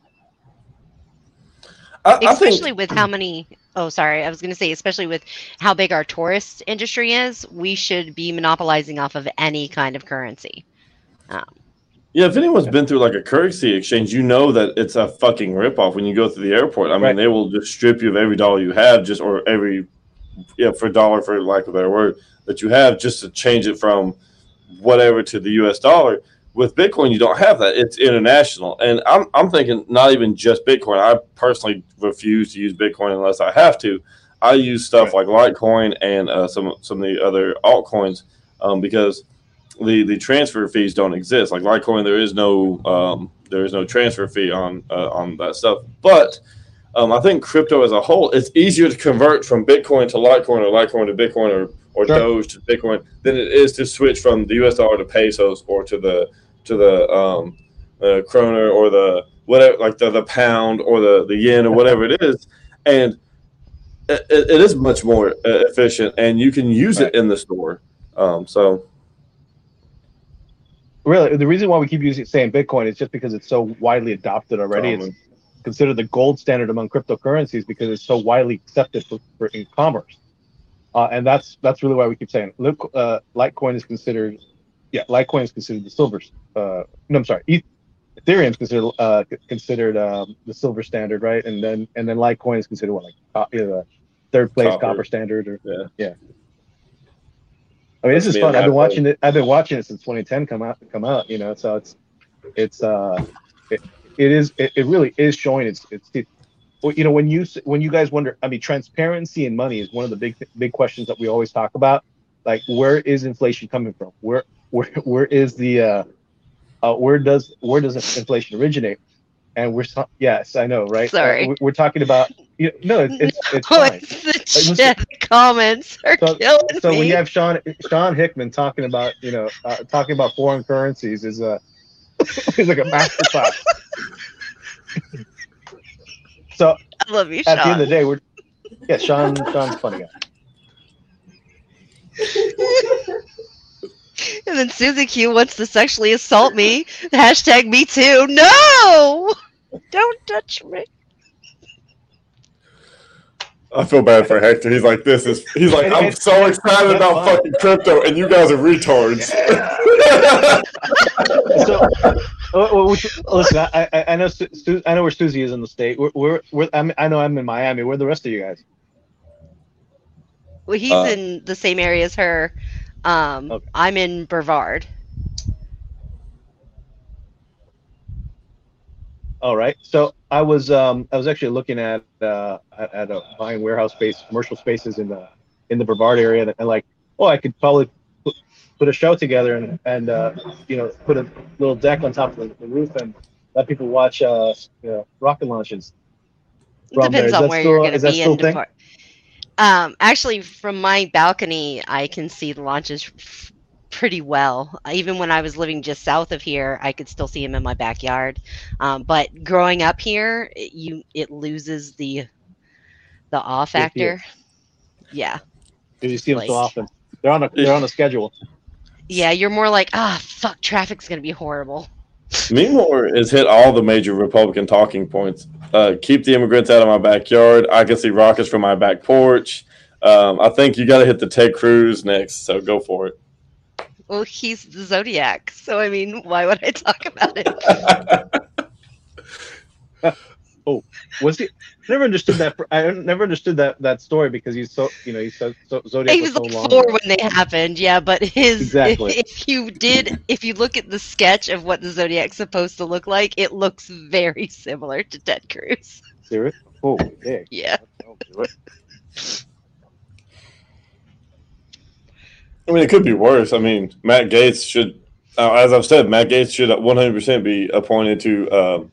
I, I think especially with how many oh sorry i was going to say especially with how big our tourist industry is we should be monopolizing off of any kind of currency um, Yeah, if anyone's been through like a currency exchange, you know that it's a fucking ripoff when you go through the airport. I mean, Right. they will just strip you of every dollar you have, just or every yeah for dollar for lack of a better word that you have, just to change it from whatever to the U.S. dollar. With Bitcoin, you don't have that; it's international. And I'm I'm thinking not even just Bitcoin. I personally refuse to use Bitcoin unless I have to. I use stuff like Litecoin and uh, some some of the other altcoins um, because the the transfer fees don't exist. Like Litecoin, there is no um, there is no transfer fee on uh, on that stuff. But um, I think crypto as a whole, it's easier to convert from Bitcoin to Litecoin or Litecoin to Bitcoin or or Sure. Doge to Bitcoin than it is to switch from the U.S. dollar to pesos or to the to the um, uh, kroner or the whatever like the, the pound or the the yen or whatever it is, and it, it is much more uh, efficient and you can use Right. it in the store. Um, so. Really, the reason why we keep using saying Bitcoin is just because it's so widely adopted already. It's considered the gold standard among cryptocurrencies because it's so widely accepted for, for in commerce. Uh, and that's that's really why we keep saying Lit- uh, Litecoin is considered, yeah, Litecoin is considered the silver. Uh, no, I'm sorry, Eth- Ethereum is considered uh, considered um, the silver standard, right? And then and then Litecoin is considered what like uh, third place Copper. copper, standard or Yeah. yeah. I mean, this is Me fun. I've been watching it. I've been watching it since 2010 come out. Come out. You know, so it's it's uh it, it is it, it really is showing its its. Well, you know, when you when you guys wonder, I mean, transparency and money is one of the big big questions that we always talk about. Like, where is inflation coming from? Where where where is the uh, uh where does where does inflation originate? And we're so- yes, I know, right? Uh, Sorry. we- we're talking about you know, no, it's it's, it's fine. it's the listen- chat comments are So- killing So me when you have Sean Sean Hickman talking about you know uh, talking about foreign currencies is a is like a masterclass. so i love you at the end of the day, we're yeah, Sean Sean's a funny guy. and then susie q wants to sexually assault me hashtag me too no don't touch me I feel bad for Hector. He's like, this is. He's like, I'm so excited about fucking crypto, and you guys are retards. So which- listen, I, I, I know Su- Su- I know where Susie is in the state. We're, we're, we're I'm, I know I'm in Miami. Where are the rest of you guys? Well, he's Uh, in the same area as her. Um, Okay. I'm in Brevard. All right. So I was um I was actually looking at uh at, a buying warehouse space, commercial spaces in the in the Brevard area, and, and like, oh, I could probably put, put a show together and and uh, you know put a little deck on top of the, the roof and let people watch uh you know rocket launches. It From there. depends on where still- you're going to be in. Devar- Um, actually, from my balcony, I can see the launches f- pretty well. Even when I was living just south of here, I could still see them in my backyard. Um, but growing up here, it, you it loses the the awe factor. Yeah, Because you see them so often. They're on a they're on a schedule. yeah. You're more like, ah, fuck, traffic's going to be horrible. Meemore has hit all the major Republican talking points. Uh, keep the immigrants out of my backyard. I can see rockets from my back porch. Um, I think you got to hit the Ted Cruz next, so go for it. Well, he's the zodiac, so I mean, why would I talk about it? Oh, was he? Never understood that. I never understood that that story because he's so you know he's so, so zodiac he was was so like long. four when they happened, yeah. But his Exactly. if you did, if you look at the sketch of what the Zodiac's supposed to look like, it looks very similar to Ted Cruz. Serious? Oh, yeah. Yeah, I mean, it could be worse. I mean, Matt Gaetz should, uh, as I've said, Matt Gaetz should 100% be appointed to um,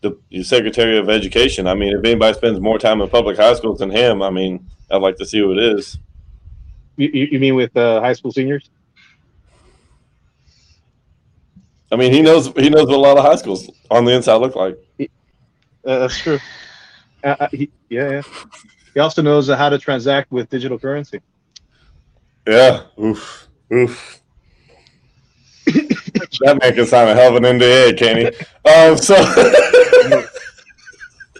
the, the Secretary of Education. I mean, if anybody spends more time in public high schools than him, I mean, I'd like to see who it is. You, you mean with uh, high school seniors? I mean, he knows he knows what a lot of high schools on the inside look like. Uh, that's true. Uh, uh, he, yeah, yeah. He also knows uh, how to transact with digital currency. Yeah. Oof. Oof. that man can sign a hell of an NDA, can he? Um, so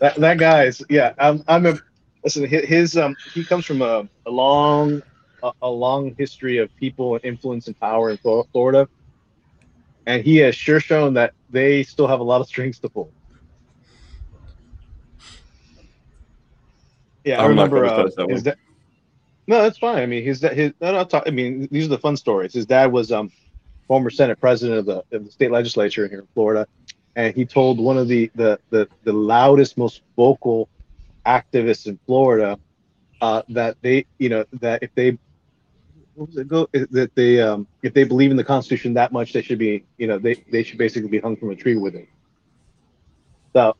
That that guy's yeah. I'm I'm a listen. His, um he comes from a, a long a, a long history of people and influence and power in Florida, and he has sure shown that they still have a lot of strings to pull. Yeah, I I'm remember. Uh, that his da- no, that's fine. I mean, his his. No, no, talk, I mean, these are the fun stories. His dad was um former Senate president of the, of the state legislature here in Florida, and he told one of the the the, the loudest, most vocal activists in Florida uh, that they, you know, that if they what was it go that they um if they believe in the Constitution that much, they should be, you know, they they should basically be hung from a tree with it. So,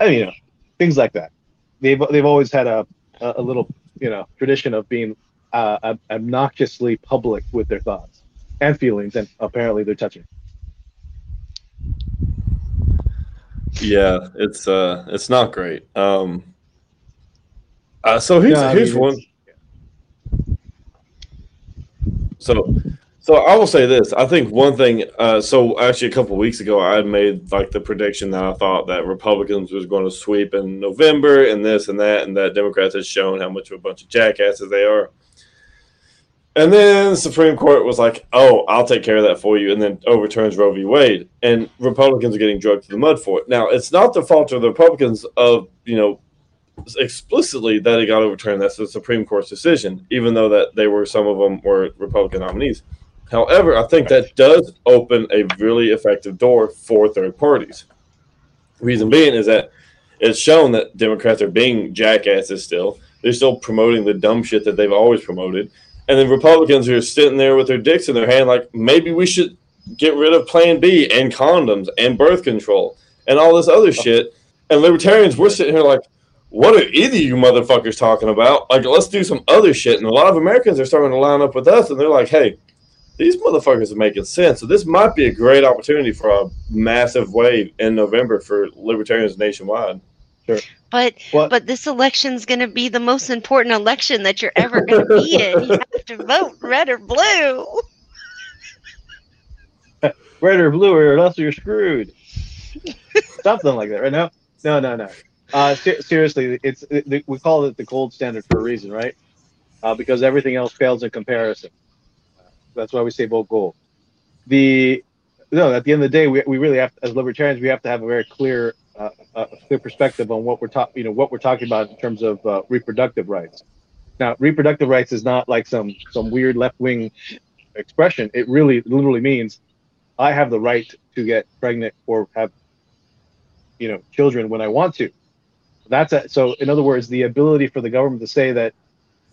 I mean, you know, things like that. They've they've always had a a, little, you know, tradition of being uh, obnoxiously public with their thoughts and feelings, and apparently they're touching. yeah, it's uh, it's not great. Um, uh, so here's I here's mean, one. So, so I will say this. I think one thing. Uh, so actually, a couple of weeks ago, I made like the prediction that I thought that Republicans was going to sweep in November, and this and that, and that Democrats had shown how much of a bunch of jackasses they are. And then Supreme Court was like, "Oh, I'll take care of that for you," and then overturns Roe v. Wade, and Republicans are getting drugged to the mud for it. Now, it's not the fault of the Republicans of you know explicitly that it got overturned. That's the Supreme Court's decision, even though that they were some of them were Republican nominees. However, I think that does open a really effective door for third parties. Reason being is that it's shown that Democrats are being jackasses still. They're still promoting the dumb shit that they've always promoted. And then Republicans are sitting there with their dicks in their hand, like maybe we should get rid of Plan B and condoms and birth control and all this other shit. And libertarians, we're sitting here like, what are either you motherfuckers talking about? Like, let's do some other shit. And a lot of Americans are starting to line up with us, and they're like, hey, these motherfuckers are making sense. So this might be a great opportunity for a massive wave in November for libertarians nationwide. But What? but this election's going to be the most important election that you're ever going to be in. You have to vote red or blue. red or blue or else you're screwed. Something like that, right? No, no, no, no. Uh, ser- seriously, it's it, we call it the gold standard for a reason, right? Uh, because everything else fails in comparison. That's why we say vote gold. The no, at the end of the day, we, we really have, as libertarians, we have to have a very clear, uh, uh, clear perspective on what we're talking, you know, what we're talking about in terms of uh, reproductive rights. Now, reproductive rights is not like some some weird left wing expression. It really literally means I have the right to get pregnant or have, you know, children when I want to. That's a, so. In other words, the ability for the government to say that,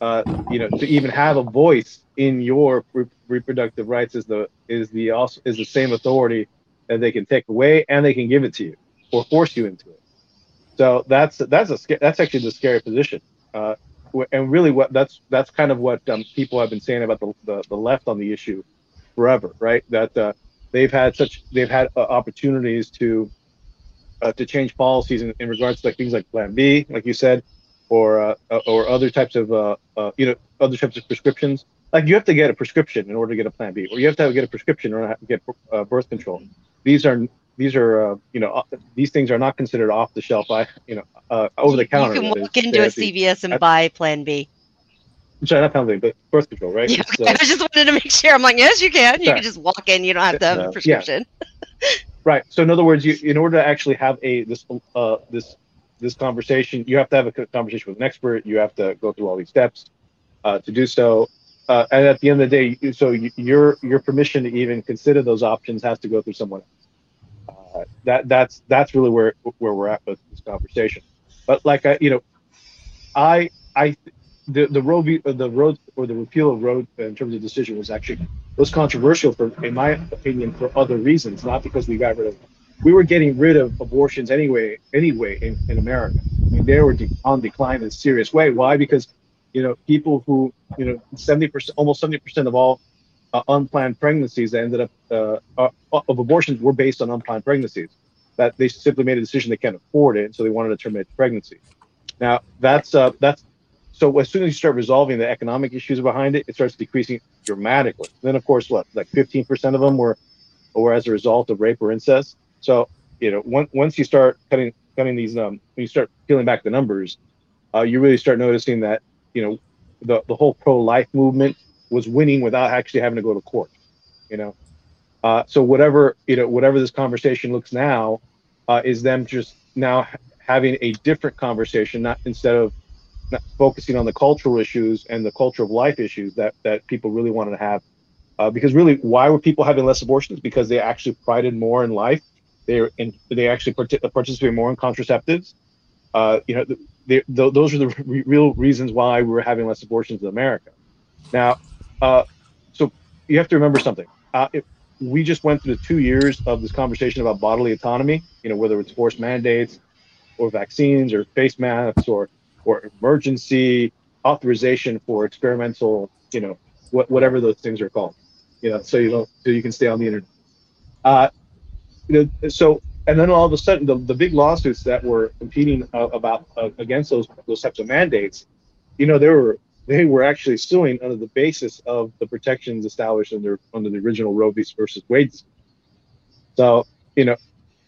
uh, you know, to even have a voice in your re- reproductive rights is the is the also is the same authority that they can take away and they can give it to you or force you into it. So that's that's a that's actually the scary position. Uh, and really, what that's that's kind of what um, people have been saying about the, the, the left on the issue forever, right? That uh, they've had such they've had uh, opportunities to uh, to change policies in, in regards to like things like Plan B, like you said, or uh, or other types of uh, you know other types of prescriptions like you have to get a prescription in order to get a plan B, or you have to get a prescription to get birth control. These are these are uh, you know uh, these things are not considered off the shelf. I you know uh, over the counter. You can walk into a CVS and buy Plan B. Sorry, not Plan B, but birth control, right? Yeah, so, I just wanted to make sure. I'm like, yes, you can. You can just walk in. You don't have to have a prescription. Yeah. right. So in other words, you in order to actually have a this uh this this conversation, you have to have a conversation with an expert. You have to go through all these steps uh, to do so uh, and at the end of the day, so your your permission to even consider those options has to go through someone else. That that's that's really where where we're at with this conversation. But like I, you know, I I the the road the road or the repeal of road in terms of decision was actually was controversial for in my opinion for other reasons, not because we got rid of we were getting rid of abortions anyway anyway in, in America. I mean, they were on decline in a serious way. Why? Because you know, people who, you know, 70%, almost 70% of all uh, unplanned pregnancies that ended up uh, uh, of abortions were based on unplanned pregnancies. That they simply made a decision they can't afford it, so they wanted to terminate the pregnancy. Now that's uh, that's so as soon as you start resolving the economic issues behind it, it starts decreasing dramatically. Then of course, what like 15% of them were were as a result of rape or incest. So you know, once once you start cutting cutting these um, when you start peeling back the numbers, uh, you really start noticing that you know, the, the whole pro-life movement was winning without actually having to go to court, you know. Uh, so whatever you know, whatever this conversation looks now, uh, is them just now having a different conversation, not instead of not focusing on the cultural issues and the culture of life issues that that people really wanted to have. Uh, because really, why were people having less abortions? Because they actually prided more in life. They in, they actually part- participated more in contraceptives. Uh, you know, those are the re- real reasons why we were having less abortions in America. Now, uh, so you have to remember something. Uh, we just went through the two years of this conversation about bodily autonomy, you know, whether it's forced mandates or vaccines or face masks or or emergency authorization for experimental, you know, what, whatever those things are called, you know, so you don't so you can stay on the internet. Uh, you know, so and then all of a sudden the, the big lawsuits that were competing uh, about uh, against those those types of mandates you know there were they were actually suing under the basis of the protections established under under the original Roe v. versus Wade. So you know,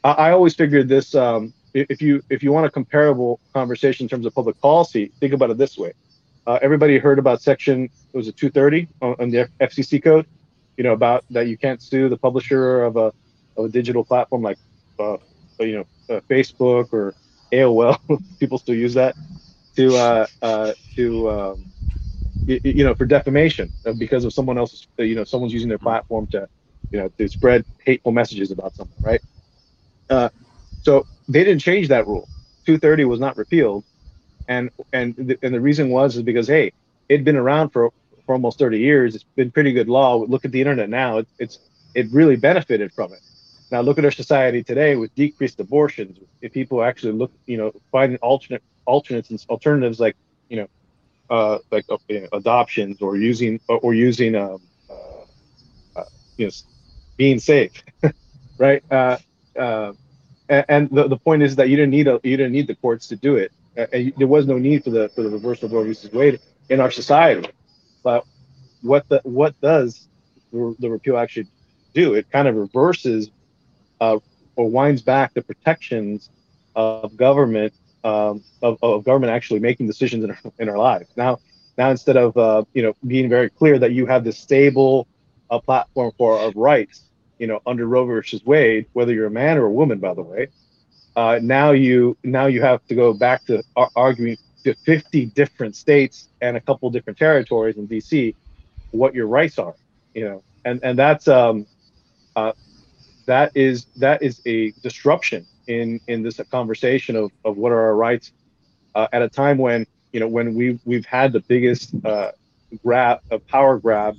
I, I always figured this. Um, if you if you want a comparable conversation in terms of public policy, think about it this way. Uh, everybody heard about Section it was it 230 on, on the FCC code? You know about that you can't sue the publisher of a of a digital platform like uh, you know, uh, Facebook or AOL, people still use that to uh, uh, to um, you, you know for defamation uh, because of someone else's uh, you know someone's using their platform to you know to spread hateful messages about someone, right? Uh, so they didn't change that rule. 230 was not repealed, and and the, and the reason was is because hey, it'd been around for for almost 30 years. It's been pretty good law. Look at the internet now. It, it's it really benefited from it. Now look at our society today with decreased abortions. If people actually look, you know, finding alternate alternates and alternatives like, you know, uh, like uh, adoptions or using or using, um, uh, uh, you know, being safe, right? Uh, uh, and, and the, the point is that you didn't need a, you didn't need the courts to do it. and there was no need for the for the reversal of Roe v. Wade in our society. But what the what does the repeal actually do? It kind of reverses uh, or winds back the protections of government um, of, of, government actually making decisions in our, in our lives. Now, now instead of uh, you know being very clear that you have this stable uh, platform for our rights, you know, under Roe versus Wade, whether you're a man or a woman, by the way, uh, now you now you have to go back to ar- arguing to 50 different states and a couple different territories in DC what your rights are, you know, and and that's um, uh, that is that is a disruption in in this conversation of of what are our rights uh, at a time when you know when we we've had the biggest uh, grab a power grab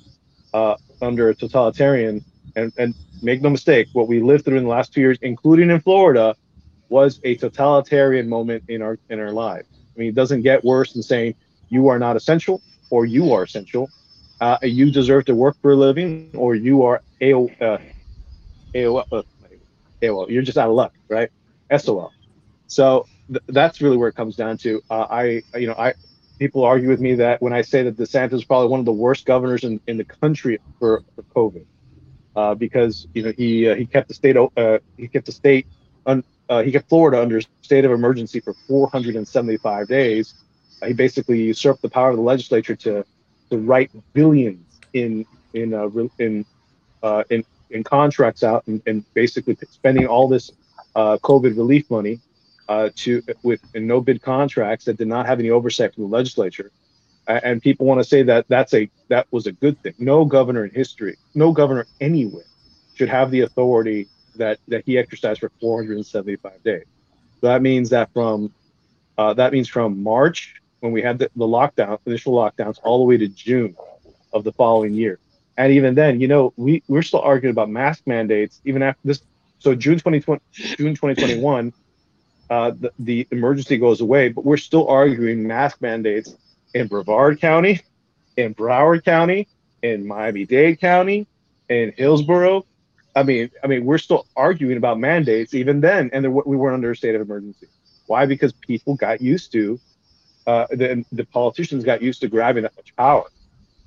uh, under a totalitarian and and make no mistake what we lived through in the last two years including in Florida was a totalitarian moment in our in our lives. I mean it doesn't get worse than saying you are not essential or you are essential. Uh, you deserve to work for a living or you are a uh, Uh, AOL, you're just out of luck, right? SOL. So th- that's really where it comes down to. Uh, I, you know, I people argue with me that when I say that DeSantis is probably one of the worst governors in, in the country for, for COVID, uh, because you know he uh, he kept the state uh, he kept the state un, uh, he kept Florida under state of emergency for 475 days. he basically usurped the power of the legislature to to write billions in in uh, in uh, in in contracts out and, and basically spending all this uh, COVID relief money uh, to with no bid contracts that did not have any oversight from the legislature. And people want to say that that's a that was a good thing. No governor in history, no governor anywhere, should have the authority that that he exercised for 475 days. So that means that from uh, that means from March when we had the, the lockdown, initial lockdowns, all the way to June of the following year. And even then, you know, we we're still arguing about mask mandates even after this. So June 2020, June 2021, uh, the, the emergency goes away, but we're still arguing mask mandates in Brevard County, in Broward County, in Miami-Dade County, in Hillsborough. I mean, I mean, we're still arguing about mandates even then, and there, we weren't under a state of emergency. Why? Because people got used to, uh, the, the politicians got used to grabbing that much power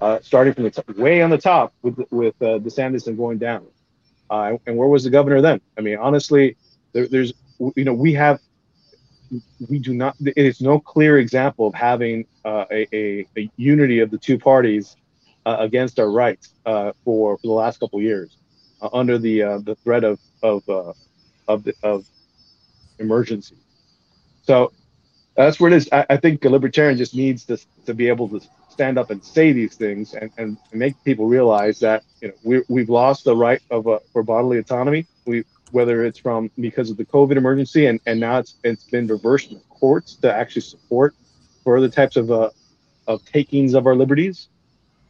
uh, starting from the t- way on the top with with uh, DeSantis and going down. Uh, and where was the governor then? I mean, honestly, there, there's you know we have we do not. It is no clear example of having uh, a, a, a, unity of the two parties uh, against our rights uh, for for the last couple years uh, under the the threat of of of the, of emergency. So that's where it is. I, I think a libertarian just needs to to be able to stand up and say these things and, and make people realize that you know we, we've lost the right of uh, for bodily autonomy. We whether it's from because of the COVID emergency and, and now it's it's been reversed in the courts to actually support further types of uh, of takings of our liberties.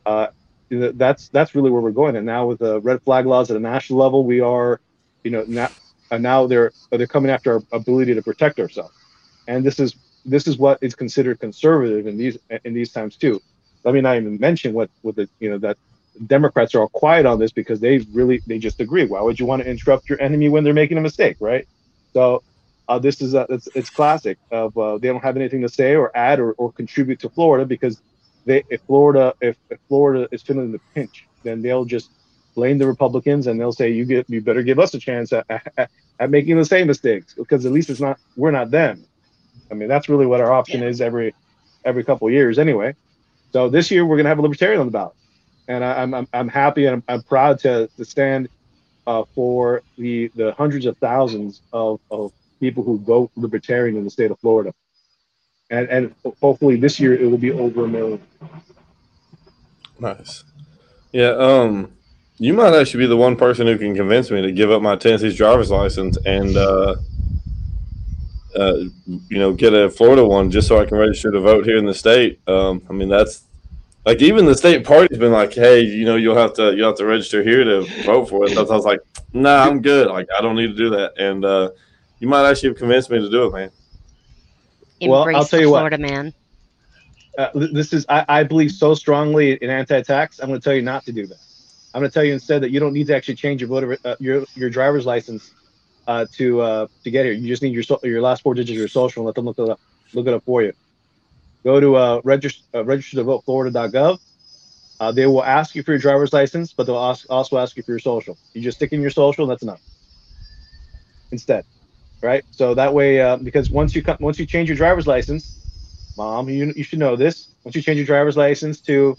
Uh, that's that's really where we're going. And now with the red flag laws at a national level, we are, you know, now, now they're they're coming after our ability to protect ourselves. And this is this is what is considered conservative in these in these times too let me not even mention what what the you know that Democrats are all quiet on this because they really they just agree. Why would you want to interrupt your enemy when they're making a mistake, right? So uh, this is a, it's, it's classic of uh, they don't have anything to say or add or, or contribute to Florida because they if Florida if, if Florida is feeling the pinch, then they'll just blame the Republicans and they'll say you get you better give us a chance at, at, at making the same mistakes because at least it's not we're not them. I mean that's really what our option is every every couple years anyway. So this year we're going to have a libertarian on the ballot, and I, am I'm, I'm happy and I'm, I'm proud to, to stand uh, for the the hundreds of thousands of, of people who vote libertarian in the state of Florida, and and hopefully this year it will be over a million. Nice, yeah. Um, you might actually be the one person who can convince me to give up my Tennessee's driver's license and. Uh, uh, you know, get a Florida one just so I can register to vote here in the state. Um, I mean, that's like even the state party's been like, hey, you know, you'll have to you have to register here to vote for it. So I was like, nah, I'm good. Like I don't need to do that. And uh, you might actually have convinced me to do it, man. Embrace well, I'll tell you Florida what, man. Uh, this is I, I believe so strongly in anti-tax. I'm going to tell you not to do that. I'm going to tell you instead that you don't need to actually change your voter uh, your your driver's license uh, to uh, to get here. You just need your your last four digits of your social and let them look it up, look it up for you. Go to uh, register uh, register to vote Florida.gov. Uh, they will ask you for your driver's license, but they'll ask, also ask you for your social. You just stick in your social, and that's enough. Instead, right? So that way, uh, because once you come, once you change your driver's license, mom, you you should know this. Once you change your driver's license to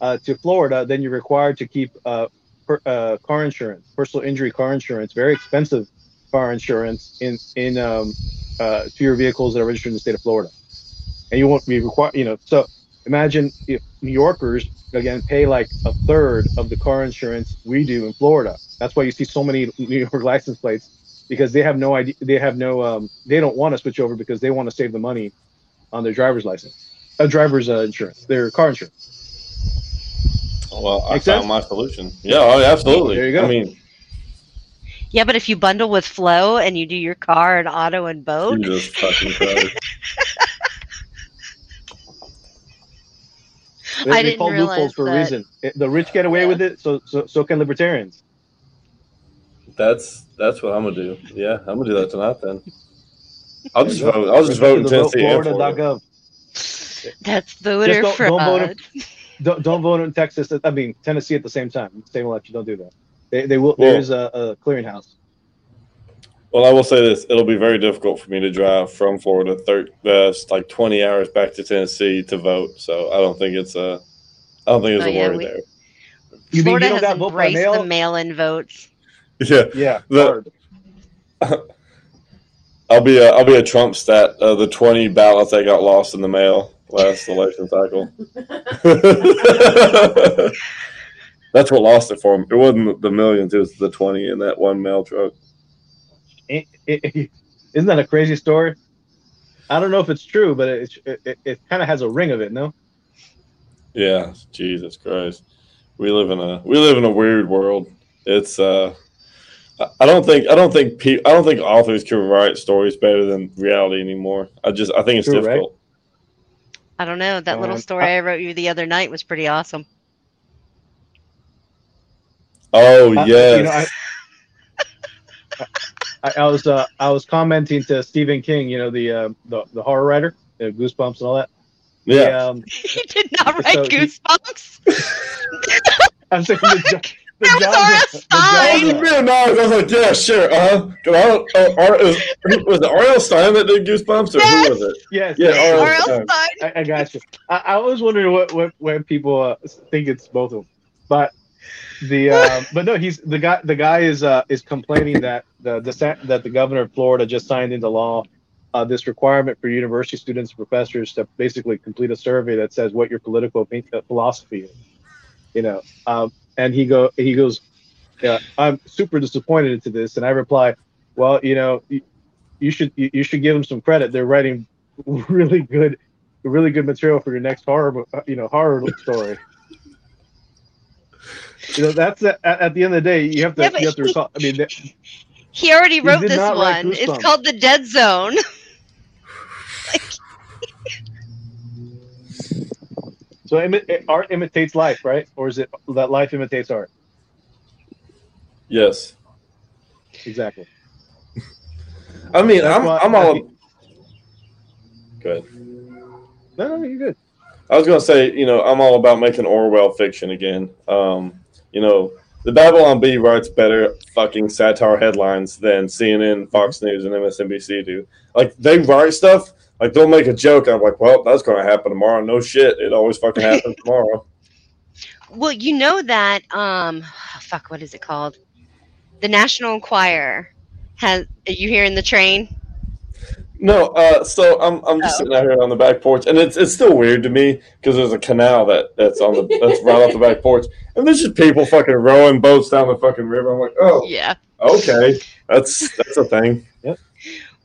uh, to Florida, then you're required to keep uh, per, uh, car insurance, personal injury car insurance, very expensive car insurance in in um, uh, to your vehicles that are registered in the state of Florida, and you won't be required. You know, so imagine if New Yorkers again pay like a third of the car insurance we do in Florida. That's why you see so many New York license plates because they have no idea. They have no. Um, they don't want to switch over because they want to save the money on their driver's license, a uh, driver's uh, insurance, their car insurance. Well, I Make found my solution. Yeah, oh, absolutely. There you go. I mean, yeah, but if you bundle with Flo and you do your car and auto and boat, Jesus fucking Christ. They, I didn't realize loopholes for that. a reason. The rich get away yeah. with it, so so so can libertarians. That's that's what I'm gonna do. Yeah, I'm gonna do that tonight. Then I'll just vote. I'll just vote in Tennessee. Florida.gov. That's voter don't, fraud. Don't vote, in, don't, don't vote in Texas. I mean Tennessee at the same time. Same election. Don't do that. They, they will. Well, there is a, a clearinghouse. Well, I will say this: it'll be very difficult for me to drive from Florida, thir- uh, like twenty hours back to Tennessee to vote. So I don't think it's a, I don't think it's oh, a yeah, worry we, there. You Florida has embraced mail? the mail-in votes. Yeah, yeah. The, I'll be a I'll be a Trump stat. Uh, the twenty ballots that got lost in the mail last election cycle. That's what lost it for him. It wasn't the millions; it was the twenty in that one mail truck. is not that a crazy story? I don't know if it's true, but it it, it kind of has a ring of it, no? Yeah, Jesus Christ, we live in a we live in a weird world. It's uh, I don't think I don't think pe- I don't think authors can write stories better than reality anymore. I just I think it's true, difficult. Right? I don't know. That um, little story I, I wrote you the other night was pretty awesome. Oh uh, yes. You know, I, I, was uh, I was commenting to Stephen King, you know the uh, the, the horror writer, you know, Goosebumps and all that. Yeah. The, um, he did not write so Goosebumps. He, I'm saying the, the genre, the genre. I was like, yeah, sure. Uh, uh, uh, was it R.L. Stine that did Goosebumps, or yes. who was it? Yes. Yeah, R.L. Stine. I, I, got you. I, I was wondering what what when people uh, think it's both of them, but the uh, but no, he's the guy. The guy is uh, is complaining that the, the that the governor of Florida just signed into law uh, this requirement for university students and professors to basically complete a survey that says what your political uh, philosophy is. You know, um, and he go he goes, yeah, I'm super disappointed into this, and I reply, well, you know, you, you should you, you should give them some credit. They're writing really good, really good material for your next horror, you know, horror story you know that's at, at, the end of the day you have to yeah, you have to recall. I mean, he already wrote this one. It's called the Dead Zone. so imi- art imitates life, right? Or is it that life imitates art? Yes. Exactly. I mean, That's I'm I'm all. Good. No, no, you're good. I was going to say, you know, I'm all about making Orwell fiction again. Um, you know, the Babylon Bee writes better fucking satire headlines than CNN, Fox News, and MSNBC do. Like they write stuff, like they'll make a joke. I'm like, well, that's going to happen tomorrow. No shit, it always fucking happens tomorrow. Well, you know that um, oh, fuck, what is it called? The National Enquirer has. Are you hearing the train? No, uh, so I'm I'm just oh. sitting out here on the back porch, and it's it's still weird to me because there's a canal that that's on the that's right off the back porch, and there's just people fucking rowing boats down the fucking river. I'm like, oh, yeah, okay, that's that's a thing. Yep.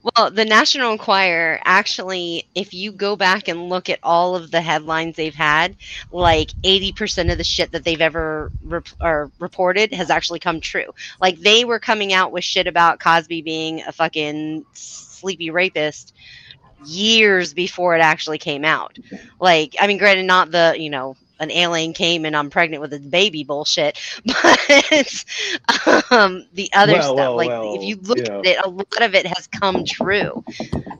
Well, the National Enquirer actually, if you go back and look at all of the headlines they've had, like 80% of the shit that they've ever rep- or reported has actually come true. Like they were coming out with shit about Cosby being a fucking sleepy rapist years before it actually came out. Like, I mean, granted, not the, you know, an alien came and I'm pregnant with a baby bullshit, but um, the other well, stuff, well, like well, if you look you know. at it, a lot of it has come true,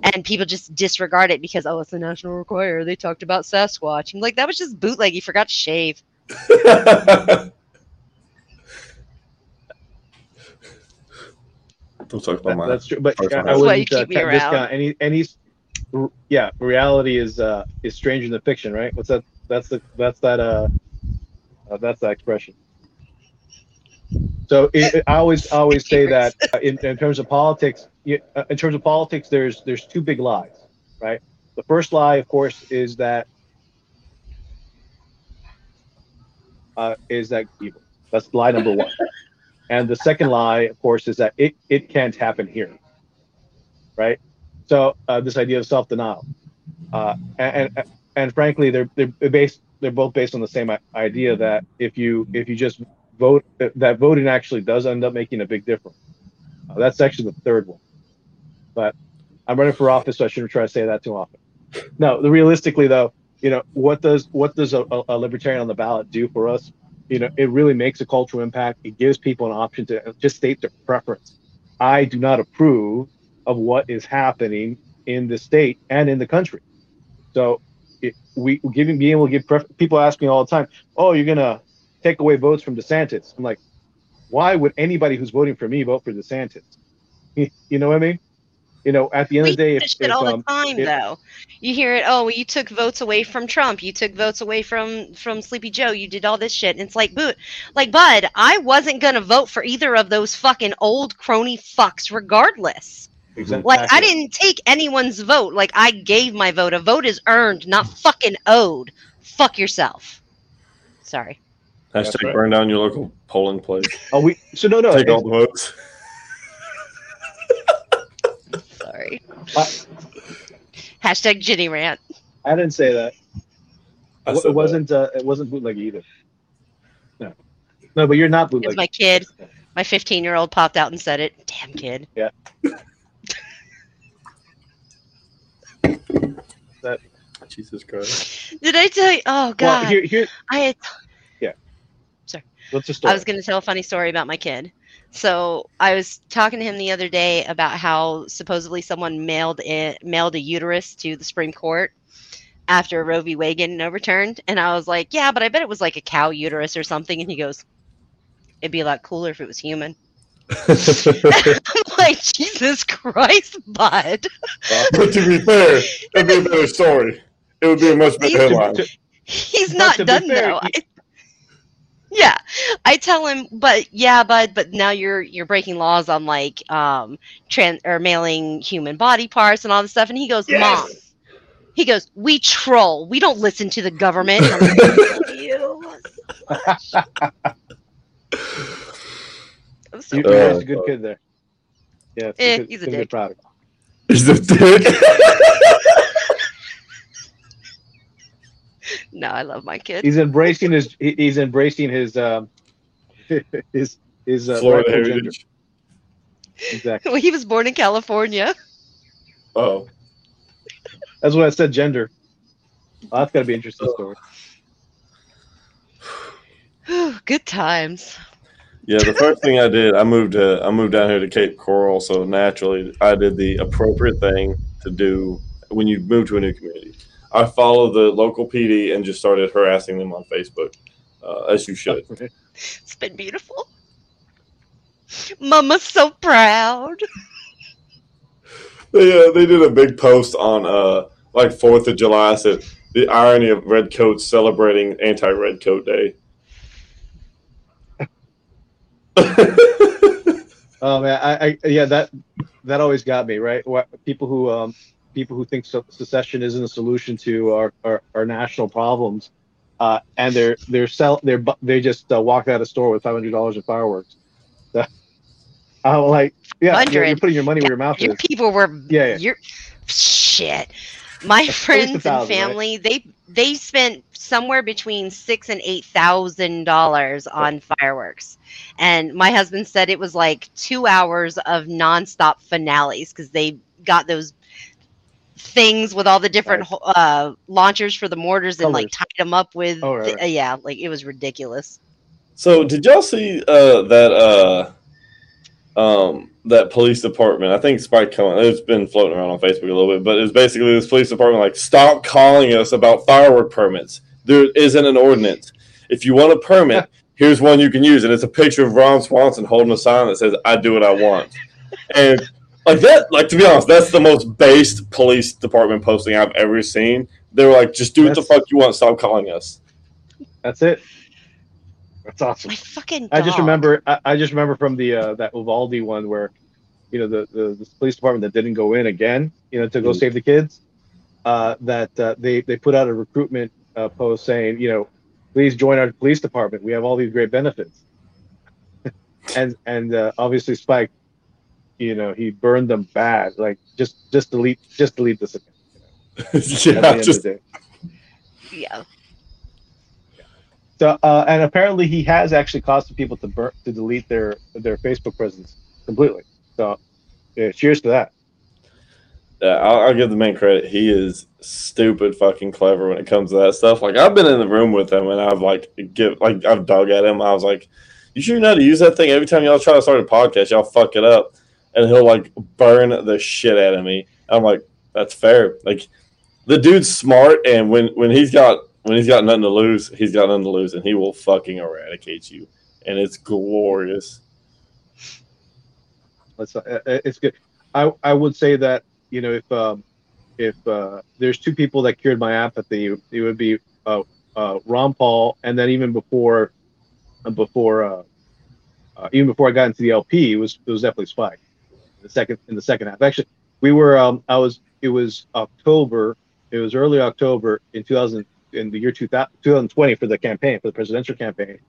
and people just disregard it because oh, it's the National Enquirer. They talked about Sasquatch. I'm like, that was just bootleg. You forgot to shave. Don't talk about that, That's true, but I, I wouldn't uh, discount any any. Yeah, reality is uh is stranger than fiction, right? What's that? That's the that's that uh, uh that's that expression. So it, it- I always I always say that uh, in, in terms of politics, you- uh, in terms of politics, there's there's two big lies, right? The first lie, of course, is that uh, is that evil. That's lie number one. And the second lie, of course, is that it it can't happen here, right? So uh, this idea of self denial, uh, and, and and frankly, they're they're based they're both based on the same idea that if you if you just vote that voting actually does end up making a big difference. Uh, that's actually the third one. But I'm running for office, so I shouldn't try to say that too often. No, realistically though, you know what does what does a- a libertarian on the ballot do for us? You know, it really makes a cultural impact. It gives people an option to just state their preference. I do not approve of what is happening in the state and in the country. So it, we giving being able to give people ask me all the time, "Oh, you're gonna take away votes from DeSantis?" I'm like, why would anybody who's voting for me vote for DeSantis? You know what I mean? You know, at the end We of the day, hear if, this if, all um, the time, if- though. You hear it. Oh, well, you took votes away from Trump. You took votes away from from Sleepy Joe. You did all this shit. And it's like, boot, like, bud, I wasn't gonna vote for either of those fucking old crony fucks, regardless. exactly. Like, I didn't take anyone's vote. Like, I gave my vote. A vote is earned, not fucking owed. Fuck yourself. Sorry. That's Hashtag right. burn down your local polling place. Oh, we so no, no. Take all the votes. Sorry. I- Hashtag Ginny rant. I didn't say that. I It wasn't. Uh, it wasn't bootleg either. No, no, but you're not It bootleg. was my kid. My 15 year old popped out and said it. Damn kid. Yeah. that. Jesus Christ. Did I tell you? Oh, God. Well, here, here. I had Let's just. I was going to tell a funny story about my kid. So I was talking to him the other day about how supposedly someone mailed it, mailed a uterus to the Supreme Court after Roe v. Wade getting overturned, and I was like, "Yeah, but I bet it was like a cow uterus or something." And he goes, "It'd be a lot cooler if it was human." I'm like, "Jesus Christ, bud!" but to be fair, it'd be a better story. It would be a much better headline. He's not done fair, though. he- I- yeah, I tell him, but yeah, bud, but now you're you're breaking laws on like um trans or mailing human body parts and all this stuff. And he goes, Mom, he goes, we troll. We don't listen to the government. I'm like, "Oh, you. I'm so You, Uh, you a good kid there. Yeah, it's Eh, good, he's a good, good product. He's the dick. no, I love my kid. He's embracing his. He's embracing his. Um, his his uh, Florida rightful gender. Exactly. Well, he was born in California. Oh. That's what I said. Gender. Oh, that's got to be an interesting story. Good times. Yeah, the first thing I did, I moved to I moved down here to Cape Coral, so naturally I did the appropriate thing to do when you move to a new community. I followed the local PD and just started harassing them on Facebook, uh, as you should. It's been beautiful. Mama's so proud. They uh, they did a big post on uh like Fourth of July. I Said the irony of redcoats celebrating anti redcoat day. Oh man, I, I yeah that that always got me right. People who um people who think so, secession isn't a solution to our our, our national problems, uh, and they're they're sell they're they just uh, walk out of store with five hundred dollars in fireworks. So, I'm like, yeah, you're, you're putting your money where your mouth Your is. people were Yeah, yeah. Your shit. My friends and thousand, right? family they they spent somewhere between six and eight thousand dollars on fireworks, and my husband said it was like two hours of nonstop finales because they got those things with all the different uh, launchers for the mortars and like tied them up with Oh, right, th- right. uh, yeah like it was ridiculous. So did y'all see uh, that uh, um, that police department? I think Spike Cohen. It's been floating around on Facebook a little bit, but it's basically this police department like stop calling us about firework permits. There isn't an ordinance. If you want a permit, here's one you can use, and it's a picture of Ron Swanson holding a sign that says "I do what I want." And like that, like to be honest, that's the most based police department posting I've ever seen. They were like, "Just do what the fuck you want. Stop calling us." That's it. That's awesome. My fucking. I just remember. I, I just remember from the uh, that Uvalde one where, you know, the, the the police department that didn't go in again, you know, to go Mhm. save the kids, uh, that uh, they they put out a recruitment uh, post saying, you know, please join our police department. We have all these great benefits. and and uh, obviously Spike, you know, he burned them bad. Like just just delete just delete this account. At the yeah, end just of the day. Yeah. So, uh, and apparently he has actually caused some people to burn, to delete their their Facebook presence completely. So, yeah, cheers to that. Yeah, I'll, I'll give the man credit. He is stupid fucking clever when it comes to that stuff. Like I've been in the room with him and I've like give like I've dug at him. I was like, "You sure you know how to use that thing?" Every time y'all try to start a podcast, y'all fuck it up, and he'll like burn the shit out of me. I'm like, "That's fair." Like the dude's smart, and when when he's got when he's got nothing to lose, he's got nothing to lose, and he will fucking eradicate you, and it's glorious. Let's, uh, uh, it's good. I I would say that you know if um, if uh, there's two people that cured my apathy, it would be uh, uh, Ron Paul, and then even before uh, before even before I got into the LP, it was it was definitely Spike. The second in the second half, actually, we were um, I was it was October. It was early October in 2000 in the year 2000, 2020 for the campaign for the presidential campaign,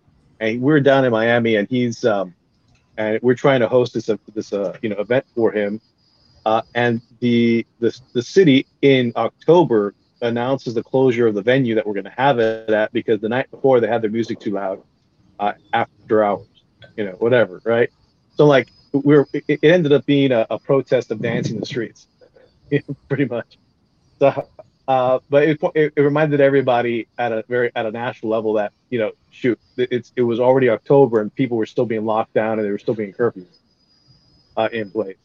and we are down in Miami, and he's um, and we're trying to host this uh, this uh, you know event for him. Uh, and the, the the city in October announces the closure of the venue that we're going to have it at because the night before they had their music too loud uh, after hours, you know, whatever, right? So like we're it, ended up being a, a protest of dancing in the streets, pretty much. So, uh, but it, it, it reminded everybody at a very at a national level that you know, shoot, it's it was already October and people were still being locked down and they were still being curfews uh, in place.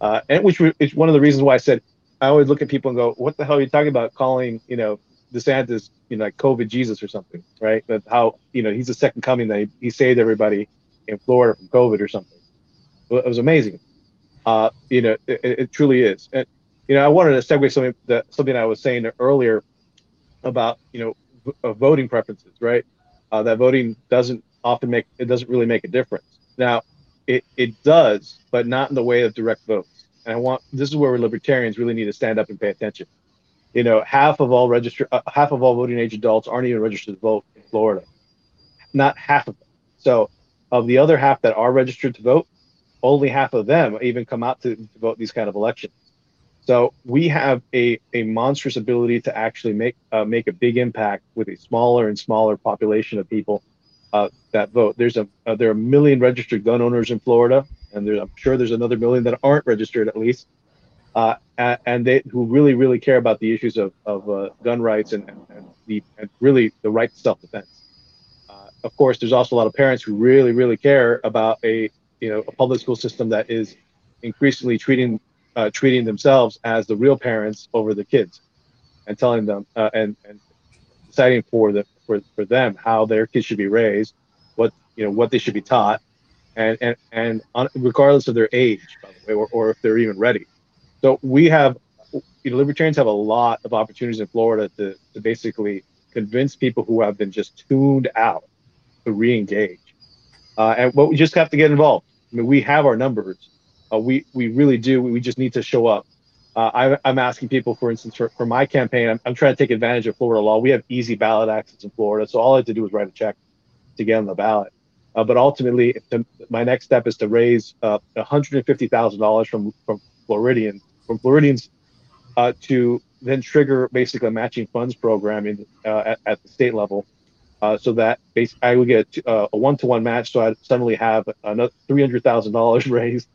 Uh, and which is one of the reasons why I said I always look at people and go, "What the hell are you talking about? Calling you know DeSantis you know like COVID Jesus or something, right? That how you know he's the second coming that he, he saved everybody in Florida from COVID or something. It was amazing. Uh, you know, it, it truly is. And you know, I wanted to segue something that something I was saying earlier about you know v- uh, voting preferences, right? Uh, that voting doesn't often make it doesn't really make a difference. Now, it it does, but not in the way of direct votes. And I want this is where libertarians really need to stand up and pay attention. You know, half of all registered, uh, half of all voting age adults aren't even registered to vote in Florida. Not half of them. So, of the other half that are registered to vote, only half of them even come out to, vote these kind of elections. So we have a, a monstrous ability to actually make uh, make a big impact with a smaller and smaller population of people uh, that vote. There's a uh, there are a million registered gun owners in Florida, and there, I'm sure there's another million that aren't registered at least, uh, and they who really really care about the issues of of uh, gun rights and, and, and the and really the right to self defense. Uh, of course, there's also a lot of parents who really really care about a you know a public school system that is increasingly treating uh, treating themselves as the real parents over the kids, and telling them uh, and and deciding for the for, for them how their kids should be raised, what you know what they should be taught, and and and on, regardless of their age, by the way, or, or if they're even ready. So we have, you know, libertarians have a lot of opportunities in Florida to to basically convince people who have been just tuned out to re-engage, uh, and but we just have to get involved. I mean, we have our numbers. Uh, we we really do. We just need to show up. Uh, I, I'm asking people, for instance, for, for my campaign, I'm, I'm trying to take advantage of Florida law. We have easy ballot access in Florida, so all I have to do is write a check to get on the ballot. Uh, but ultimately, my next step is to raise uh, $150,000 from from Floridian from Floridians uh, to then trigger basically a matching funds program in uh, at, at the state level, uh, so that base, I would get uh, a one-to-one match. So I suddenly have another three hundred thousand dollars raised,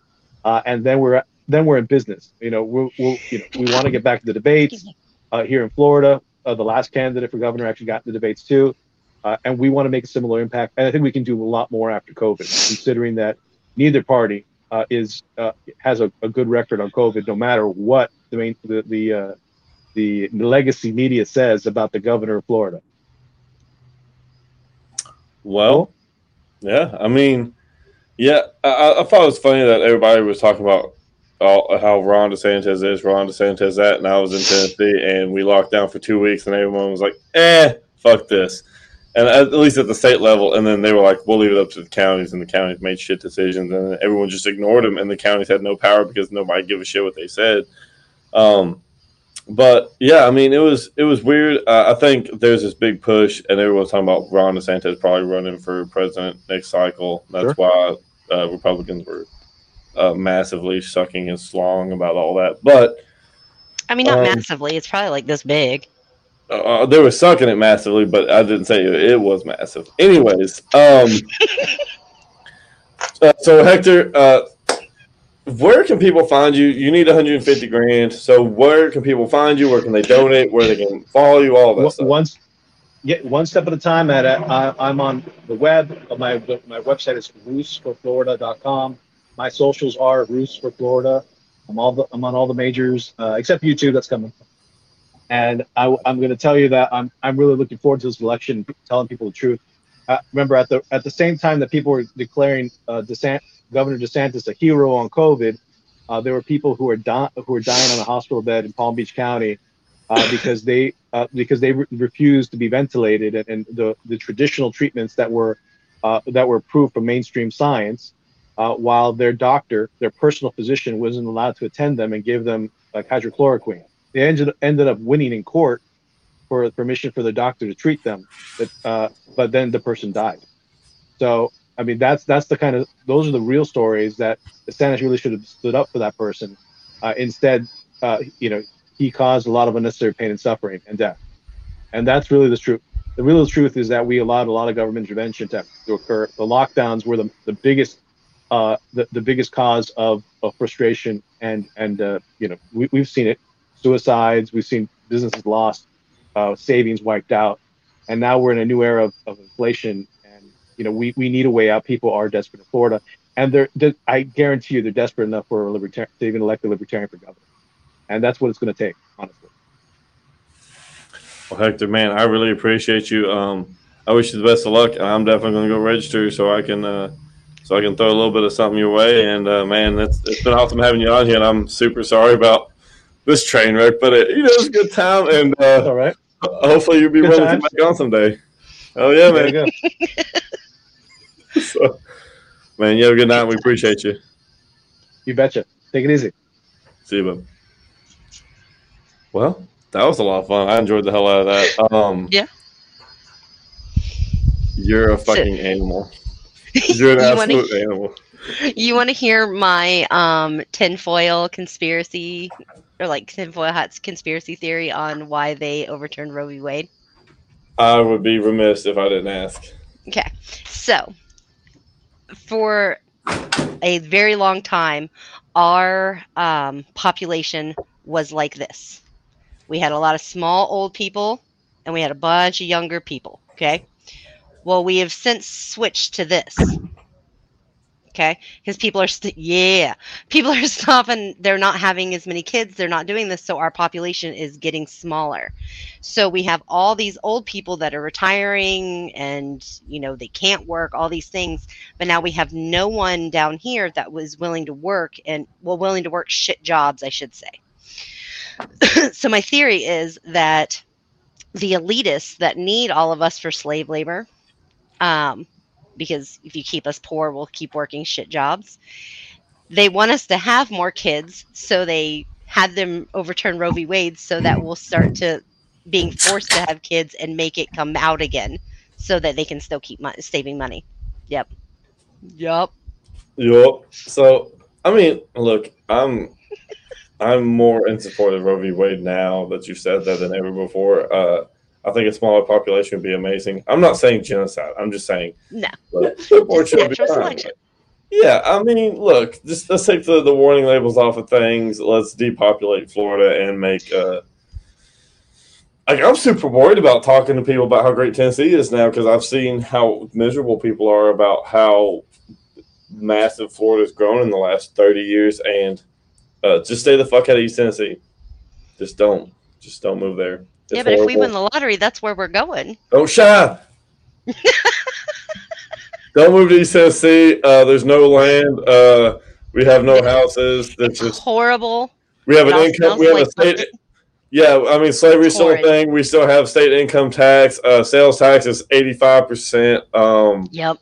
uh, and then we're then we're in business. You know, we'll, we'll you know we want to get back to the debates uh, here in Florida. Uh, the last candidate for governor actually got in the debates too, uh, and we want to make a similar impact. And I think we can do a lot more after COVID, considering that neither party uh, is uh, has a, a good record on COVID, no matter what the main the the, uh, the legacy media says about the governor of Florida. Well, yeah, I mean, yeah, I, I thought it was funny that everybody was talking about all, how Ron DeSantis is, Ron DeSantis that, and I was in Tennessee and we locked down for two weeks and everyone was like, eh, fuck this. and at least at the state level. And then they were like, "We'll leave it up to the counties," and the counties made shit decisions, and everyone just ignored them, and the counties had no power because nobody gave a shit what they said. Um, but yeah, I mean, it was it was weird. Uh, I think there's this big push, and everyone's talking about Ron DeSantis probably running for president next cycle. That's Sure. why uh, Republicans were uh, massively sucking his slong about all that. But I mean, not Um, massively. It's probably like this big. uh, they were sucking it massively, but I didn't say it, it was massive. Anyways, um, uh, so Hector, uh, where can people find you? You need 150 grand. So where can people find you? Where can they donate? Where they can follow you? All that stuff. Once, yeah, one step at a time. At it. I, I'm on the web. My my website is roosforflorida.com. My socials are Roos for Florida. I'm all the, I'm on all the majors uh, except YouTube. That's coming. And I, I'm going to tell you that I'm I'm really looking forward to this election, telling people the truth. Uh, remember, at the at the same time that people were declaring uh, DeSant, Governor DeSantis a hero on COVID, uh, there were people who were di- who were dying on a hospital bed in Palm Beach County uh, because they uh, because they re- refused to be ventilated and, and the the traditional treatments that were uh, that were approved from mainstream science, uh, while their doctor, their personal physician, wasn't allowed to attend them and give them like hydrochloroquine. They ended ended up winning in court for permission for the doctor to treat them, but uh, but then the person died. So I mean that's that's the kind of those are the real stories that the really should have stood up for that person. Uh, instead, uh, you know, he caused a lot of unnecessary pain and suffering and death. And that's really the truth. The real truth is that we allowed a lot of government intervention to, to occur. The lockdowns were the, the biggest uh, the, the biggest cause of, of frustration and and uh, you know we, we've seen it suicides we've seen businesses lost uh, savings wiped out and now we're in a new era of, of inflation you know we, we need a way out people are desperate in Florida and they're, they I guarantee you they're desperate enough for a libertarian to even elect a libertarian for governor and that's what it's going to take honestly Well, Hector, man, I really appreciate you. Um, I wish you the best of luck. I'm definitely going to go register so I can uh, so I can throw a little bit of something your way. And uh, man, it's, it's been awesome having you on here. And I'm super sorry about this train wreck, but it, you know it's a good time. And uh, all right hopefully you'll be Good willing to times. come back on someday. Oh yeah, there you man. go So, man, you have a good night. We appreciate you. you betcha take it easy See you, bud. Well, that was a lot of fun. I enjoyed the hell out of that. Um, Yeah. You're a fucking animal. You're an You wanna- absolute animal. You want to hear my um, tinfoil conspiracy or like tinfoil hats conspiracy theory on why they overturned Roe v. Wade? I would be remiss if I didn't ask. Okay. So, for a very long time, our um, population was like this. We had a lot of small old people and we had a bunch of younger people. Okay. Well, we have since switched to this. Okay. Because people are, st- yeah, people are stopping. They're not having as many kids. They're not doing this. So our population is getting smaller. So we have all these old people that are retiring and, you know, they can't work, all these things. But now we have no one down here that was willing to work and, well, willing to work shit jobs, I should say. so my theory is that the elitists that need all of us for slave labor, um, because if you keep us poor, we'll keep working shit jobs. They want us to have more kids, so they had them overturn Roe v. Wade so that we'll start to being forced to have kids and make it come out again so that they can still keep mo- saving money. Yep. Yep. Yup. So, I mean, look, I'm I'm more in support of Roe v. Wade now that you said that than ever before. Uh, I think a smaller population would be amazing. I'm not saying genocide. I'm just saying No. look, abortion natural selection. Yeah, I mean, look, just let's take the, the warning labels off of things. Let's depopulate Florida and make. Uh, like, I'm super worried about talking to people about how great Tennessee is now because I've seen how miserable people are about how massive Florida's grown in the last 30 years. And uh, just stay the fuck out of East Tennessee. Just don't. Just don't move there. Yeah, but if we win the lottery, that's where we're going. Don't shy. Don't move to East Tennessee. Uh, there's no land. Uh, we have no houses. That's just horrible. we have an income. We have like a state. fucking- Yeah, I mean slavery's still a thing. We still have state income tax. Uh, sales tax is eighty five percent. Um, Yep.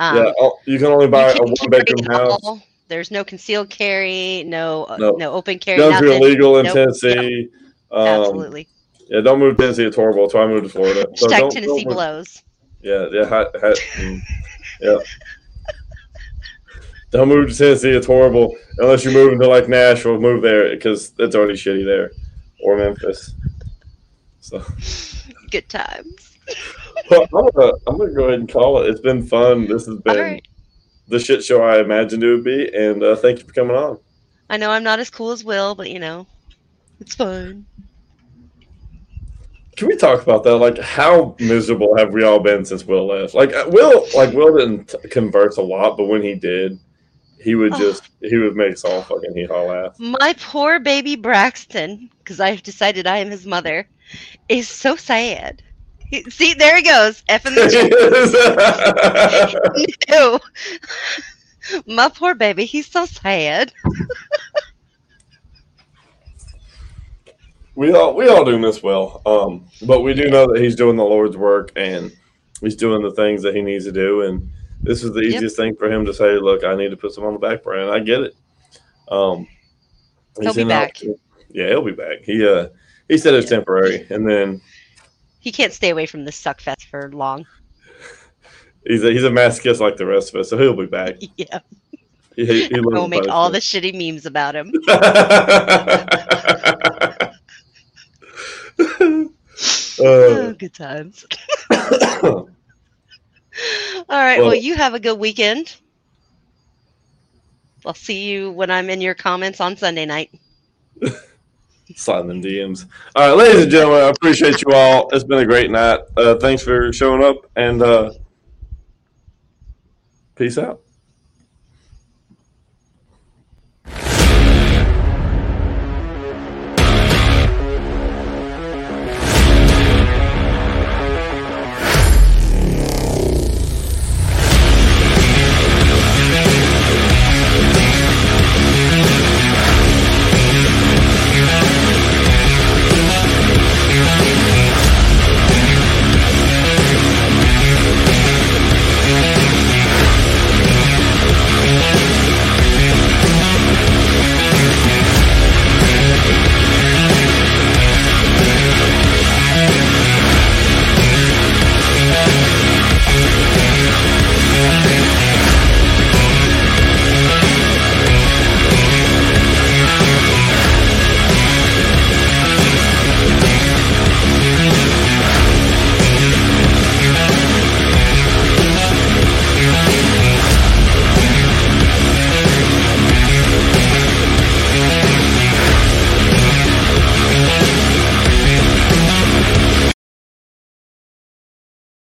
Um, yeah, oh, you can only buy a one bedroom house. all. There's no concealed carry, no uh, No. no, open carry, Guns are illegal in Nope. Tennessee. Um, Absolutely. Yeah, don't move to Tennessee. It's horrible. That's why I moved to Florida. So Hashtag don't- Tennessee don't blows. Yeah, yeah, hot, hot, mm, yeah. Don't move to Tennessee. It's horrible. Unless you move into like Nashville, move there because it's already shitty there, or Memphis. So Good times. well, I'm, gonna, I'm gonna go ahead and call it. It's been fun. This has been right. the shit show I imagined it would be, and uh, thank you for coming on. I know I'm not as cool as Will, but you know, it's fine. Can we talk about that? Like, how miserable have we all been since Will left? Like, uh, Will, like Will didn't t- converse a lot, but when he did, he would Oh. just he would make us all fucking hee haw laugh. My poor baby Braxton, because I've decided I am his mother, is so sad. He- See, there he goes. F in the. Ew. My poor baby, he's so sad. We all we all do miss Will, um, but we do know that he's doing the Lord's work and he's doing the things that he needs to do. And this is the Yep. easiest thing for him to say. Look, I need to put some on the back burner. And I get it. Um, He'll be back. Yeah, he'll be back. He uh he said it's Yeah. temporary, and then He can't stay away from this suckfest for long. he's a, he's a masochist like the rest of us, so he'll be back. Yeah, He, he, he we'll loves make all the shitty memes about him. Oh, Uh, good times. All right. Well, Well- you have a good weekend. I'll see you when I'm in your comments on Sunday night. them DMs. All right, ladies and gentlemen, I appreciate you all. It's been a great night. Uh, thanks for showing up, and uh, peace out.